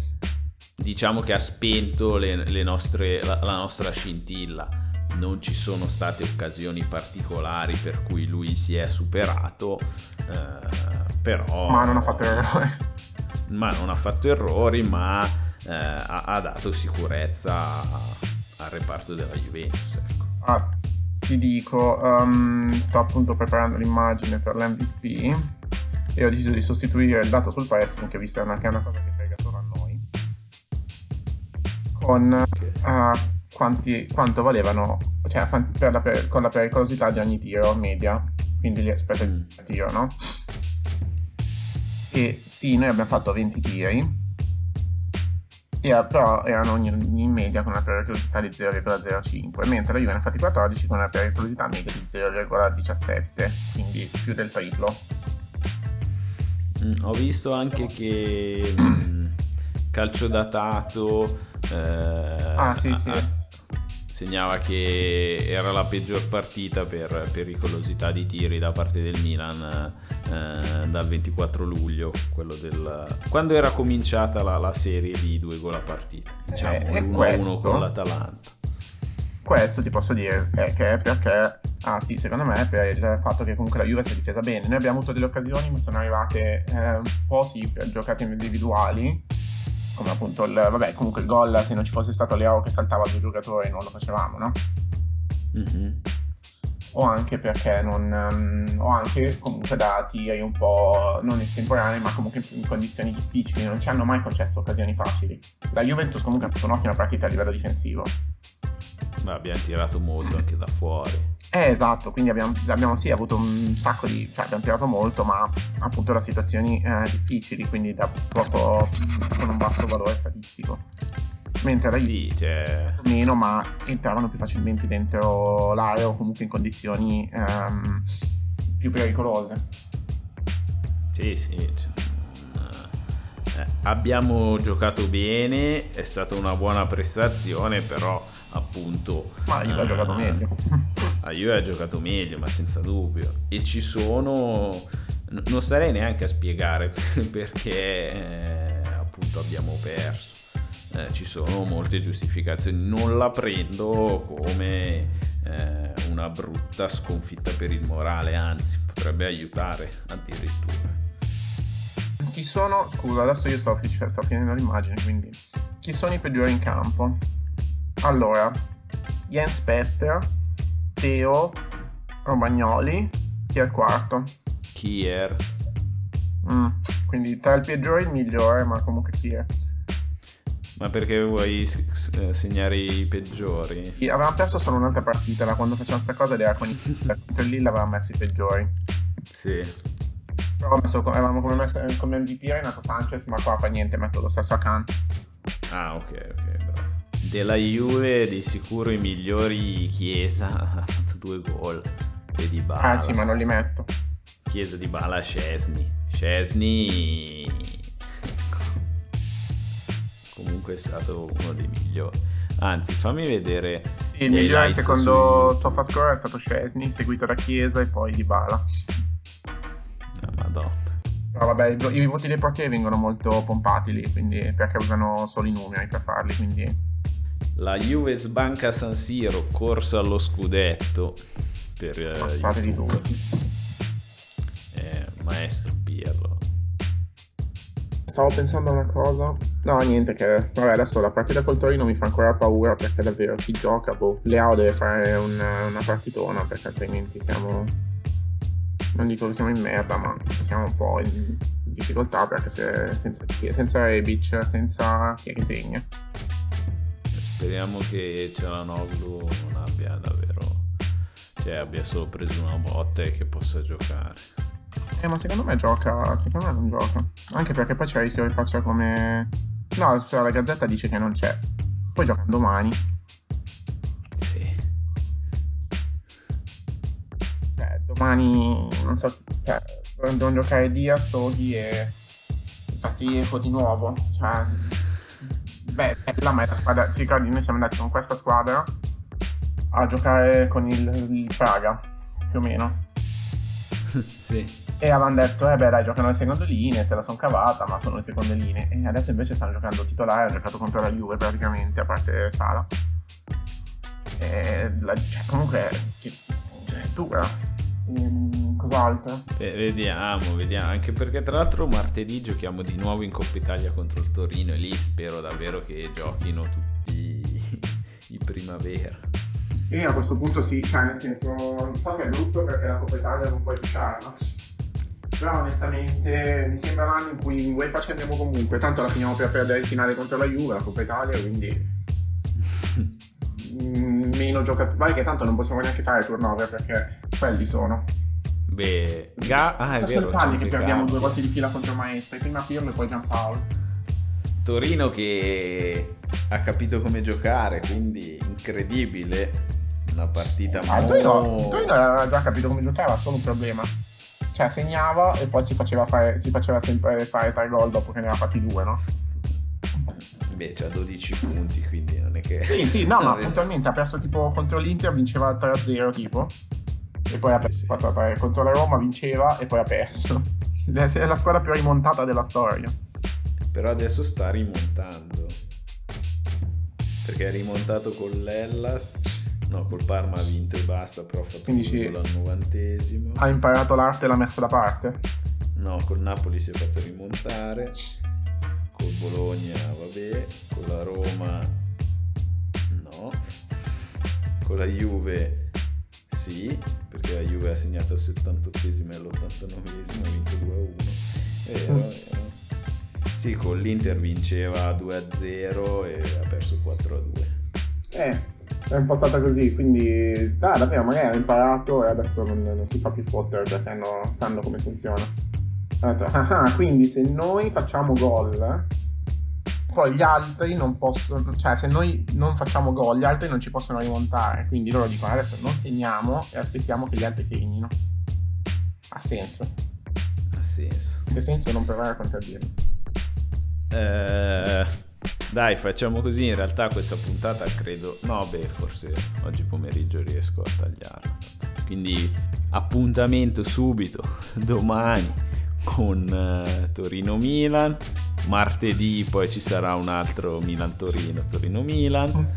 diciamo che ha spento le, le nostre, la, la, nostra scintilla. Non ci sono state occasioni particolari per cui lui si è superato, eh, però... Ma non ha fatto errori. Ma non ha fatto errori, ma eh, ha, ha, dato sicurezza al reparto della Juventus. Ecco. Ah, ti dico, um, sto appunto preparando l'immagine per l'MVP e ho deciso di sostituire il dato sul pressing, che visto è una, che è una cosa che frega solo a noi, con uh, quanti, quanto valevano, cioè per la, per, con la pericolosità di ogni tiro media, quindi rispetto al mm. tiro, no? E sì, noi abbiamo fatto 20 tiri, e, però erano in media con una pericolosità di 0,05, mentre la Juve ne ha fatti 14 con una pericolosità media di 0,17, quindi più del triplo. Mm, ho visto anche che mm, calcio datato eh, ah, sì, sì. Segnava che era la peggior partita per pericolosità di tiri da parte del Milan eh, dal 24 luglio, quello del, quando era cominciata la, la serie di due gol a partita, diciamo eh, 1-1 con l'Atalanta. Questo ti posso dire eh, che è perché Ah sì, secondo me per il fatto che comunque la Juve si è difesa bene. Noi abbiamo avuto delle occasioni, ma sono arrivate eh, un po' sì per giocate individuali. Come appunto il, vabbè, comunque il gol, se non ci fosse stato Leao che saltava due giocatori non lo facevamo, no? Mm-hmm. O anche perché non... Um, o anche comunque da tiri un po' non estemporanei, ma comunque in condizioni difficili. Non ci hanno mai concesso occasioni facili. La Juventus comunque ha fatto un'ottima partita a livello difensivo. Ma abbiamo tirato molto anche da fuori. Eh, esatto, quindi abbiamo, abbiamo sì avuto un sacco di... cioè abbiamo tirato molto, ma appunto da situazioni eh, difficili, quindi da poco con un basso valore statistico. Mentre da sì, cioè... meno, ma entravano più facilmente dentro l'area o comunque in condizioni ehm, più pericolose. Sì, sì. Cioè, eh, abbiamo giocato bene, è stata una buona prestazione, però appunto... Ma io ho giocato meglio. (laughs) La Juve ha giocato meglio, ma senza dubbio. E ci sono... Non starei neanche a spiegare (laughs) perché eh, appunto abbiamo perso. Eh, ci sono molte giustificazioni. Non la prendo come eh, una brutta sconfitta per il morale, anzi potrebbe aiutare addirittura. Chi sono, scusa, adesso io sto, sto finendo l'immagine, quindi chi sono i peggiori in campo? Allora, Jens Petter, Teo, Romagnoli, chi è il quarto? Kier. Mm, quindi tra il peggiore e il migliore, ma comunque chi è? Ma perché vuoi eh, segnare i peggiori? Avevamo perso solo un'altra partita da quando facevamo sta cosa era con il (laughs) lì l'avevamo messo i peggiori. Sì. Però messo, avevamo come, messo, come MVP Renato Sanchez, ma qua fa niente, metto lo stesso accanto. Ah, ok, ok, bravo della Juve di sicuro i migliori Chiesa (laughs) ha fatto due gol e di Bala. Ah sì ma non li metto. Chiesa di Bala Scesni Scesni comunque è stato uno dei migliori. Anzi fammi vedere sì il migliore secondo su... SofaScore è stato Scesni seguito da Chiesa e poi di Bala. Oh, madonna. No, vabbè, i, voti dei portieri vengono molto pompati lì, quindi perché usano solo i numeri per farli, quindi la Juve sbanca San Siro, corsa allo scudetto per eh, Passatevi tutti. Eh, maestro Pirlo. Stavo pensando a una cosa. No, niente, che vabbè, adesso la partita col Torino mi fa ancora paura perché davvero chi gioca, boh, Leao deve fare un, una partitona perché altrimenti siamo. Non dico che siamo in merda, ma siamo un po' in difficoltà perché se, senza, senza Rebic, senza chi è che segna. Speriamo che Cialanoglu non abbia davvero, cioè abbia solo preso una botta e che possa giocare. Eh, ma secondo me gioca, secondo me non gioca. Anche perché poi c'è il rischio che faccia come... No, cioè, la Gazzetta dice che non c'è. Poi gioca domani. Sì. Cioè, domani, non so, cioè, devono giocare Diaz, Oghi e Castillejo di nuovo. Cioè, beh, bella, ma è la squadra... Ti ricordi, noi siamo andati con questa squadra a giocare con il, il Praga, più o meno. (laughs) sì. E avevano detto, eh beh dai, giocano le seconde linee, se la sono cavata, ma sono le seconde linee. E adesso invece stanno giocando titolare, ha giocato contro la Juve praticamente, a parte Ciala. E la, cioè, comunque, cioè, è dura. Ehm, cos'altro? Eh, vediamo, vediamo. Anche perché tra l'altro martedì giochiamo di nuovo in Coppa Italia contro il Torino e lì spero davvero che giochino tutti (laughs) i primavera. E a questo punto sì, cioè nel senso, so che è brutto perché la Coppa Italia non puoi pisciarla. Però onestamente mi sembra l'anno in cui in UEFA ci andiamo comunque, tanto la finiamo per perdere il finale contro la Juve, la Coppa Italia, quindi (laughs) meno giocatori. Vai che tanto non possiamo neanche fare turnover perché quelli sono. Beh, Ga- ah, è Sta vero. c'è che perdiamo due volte di fila contro Maestri, prima Pirlo e poi Giampaolo. Torino che ha capito come giocare, quindi incredibile. Una partita Ma il molto... Torino, Torino aveva già capito come giocare, aveva solo un problema. Cioè segnava e poi si faceva, fare, si faceva sempre fare tre gol dopo che ne aveva fatti due, no? Beh, c'ha 12 punti, quindi non è che... Sì, sì, no, (laughs) ma puntualmente ha perso tipo contro l'Inter, vinceva 3-0 tipo. E poi ha perso Sì, sì. 4-3. Contro la Roma vinceva e poi ha perso. (laughs) È la squadra più rimontata della storia. Però adesso sta rimontando. Perché è rimontato con l'Ellas. No, col Parma ha vinto e basta, però ha fatto Quindi sì. al novantesimo. Ha imparato l'arte e l'ha messa da parte. No, col Napoli si è fatto rimontare. Col Bologna, vabbè. Con la Roma, no. Con la Juve, sì. Perché la Juve ha segnato al 78esimo e all'89esimo, ha vinto 2-1. È vero, è vero. Sì, con l'Inter vinceva 2-0 e ha perso 4-2. Eh, è un po' stata così, quindi ah, davvero magari ha imparato e adesso non, non si fa più fottere perché hanno- sanno come funziona. Ha detto, ah, ah, quindi se noi facciamo gol, poi gli altri non possono, cioè se noi non facciamo gol, gli altri non ci possono rimontare. Quindi loro dicono adesso non segniamo e aspettiamo che gli altri segnino. Ha senso. Ha senso. Se senso non provare a contraddirlo. Eh, dai, facciamo così. In realtà questa puntata credo... No, beh, forse oggi pomeriggio riesco a tagliarla. Quindi appuntamento subito (laughs) domani con eh, Torino-Milan. Martedì poi ci sarà un altro Milan-Torino, Torino-Milan.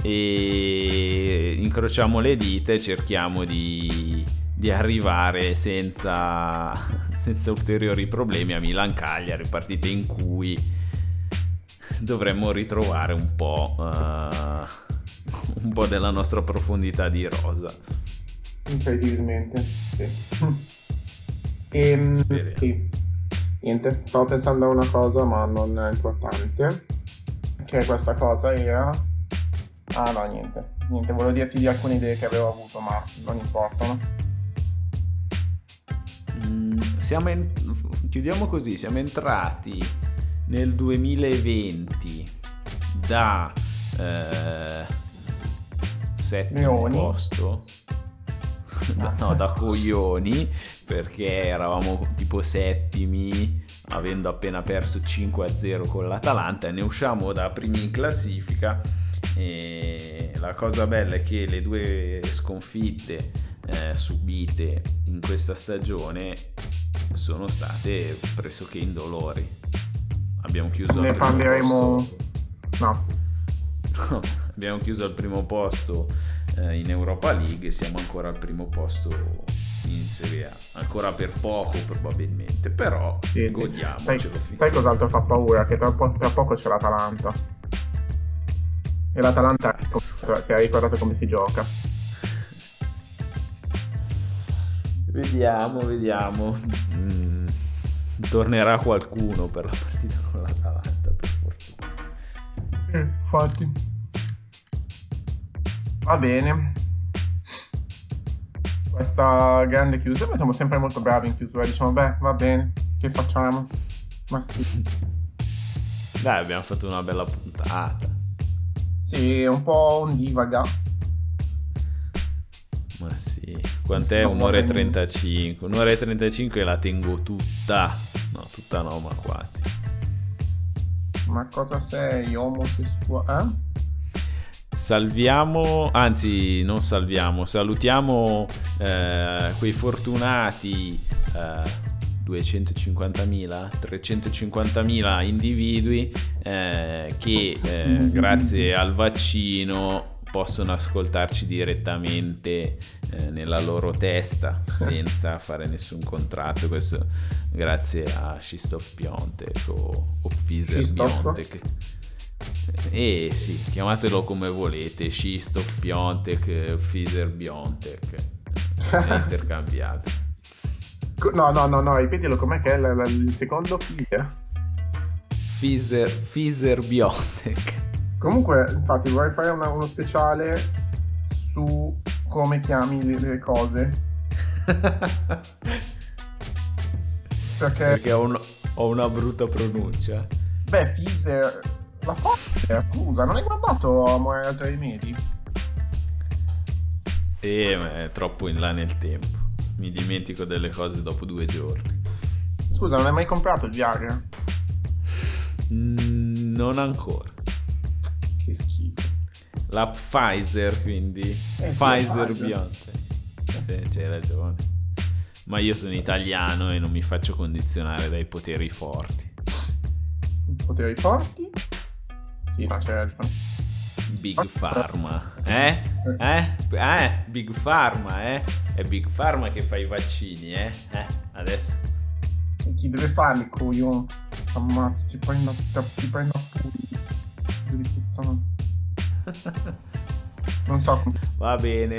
E incrociamo le dita e cerchiamo di, di arrivare senza, (laughs) senza ulteriori problemi a Milan-Cagliari, partite in cui dovremmo ritrovare un po', eh, un po' della nostra profondità di rosa. Incredibilmente, sì. (laughs) Ehm, Speriamo. sì. Niente, stavo pensando a una cosa, ma non è importante. Che questa cosa era. Ah no, niente. Niente, volevo dirti di alcune idee che avevo avuto, ma non importano. Mm, siamo en- chiudiamo così, siamo entrati nel 2020 da eh, settimo Leoni. posto Da- no da coglioni perché eravamo tipo settimi avendo appena perso 5-0 con l'Atalanta e ne usciamo da primi in classifica e la cosa bella è che le due sconfitte eh, subite in questa stagione sono state pressoché indolori. Abbiamo chiuso Ne al primo parleremo- posto- No, (laughs) abbiamo chiuso al primo posto eh, in Europa League e siamo ancora al primo posto in Serie A. Ancora per poco probabilmente, però sì, sì. godiamocelo. Sai, finché- sai cos'altro fa paura? Che tra, po- tra poco c'è l'Atalanta. E l'Atalanta si è ricordato come si gioca. Vediamo, vediamo. Mm, tornerà qualcuno per la partita con l'Atalanta, per fortuna. Sì, infatti. Va bene. questa grande chiusura. Noi siamo sempre molto bravi in chiusura. Diciamo, beh, va bene, che facciamo? Ma sì. Dai, abbiamo fatto una bella puntata. Sì, un po' un divaga. Ma sì, quant'è? Un'ora e 35. Un'ora e 35 la tengo tutta. No, tutta no, ma quasi. Ma cosa sei? Omosessuale? Eh? Salviamo, anzi non salviamo, salutiamo eh, quei fortunati eh, 250.000, 350.000 individui eh, che eh, grazie al vaccino possono ascoltarci direttamente eh, nella loro testa senza fare nessun contratto. Questo grazie a Shistoff Piontek o, o Pfizer Piontek. Eh sì, chiamatelo come volete, Shistoff Piontek, Pfizer Biontech, è. (laughs) No, no, no, no, ripetilo com'è che è l- l- il secondo Pfizer? Pfizer, Pfizer Biontech. Comunque, infatti, vorrei fare una- uno speciale su come chiami le, le cose. (laughs) Perché, Perché ho, un- ho una brutta pronuncia. beh, Pfizer... La Pfizer, scusa, non hai guardato Amore altri rimedi? E ma è troppo in là nel tempo. Mi dimentico delle cose dopo due giorni. Scusa, non hai mai comprato il Viagra? Mm, non ancora. Che schifo. La Pfizer, quindi. sì, Pfizer Pfizer. Biontech. Eh Sì, c'hai ragione. Ma io sono italiano e non mi faccio condizionare dai poteri forti. Poteri forti? Sì, c'è ragione. Big Pharma, eh? Eh? Eh? Big Pharma, eh? È Big Pharma che fa i vaccini, eh? Eh? Adesso. Chi deve farli, coglione? Ammazza, ti prendo, ti prendo a pugni. (laughs) Non so come. Va bene.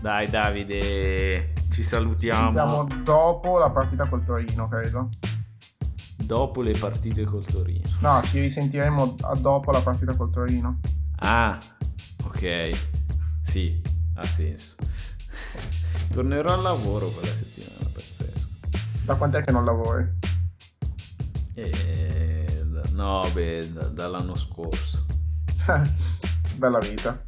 Dai Davide, ci salutiamo. Andiamo dopo la partita col Torino, credo. Dopo le partite col Torino. No, ci risentiremo dopo la partita col Torino. Ah, ok. Sì, ha senso. Tornerò al lavoro quella settimana, pazzesco. Da quant'è che non lavori? E... No, beh, da- dall'anno scorso. (laughs) Bella vita.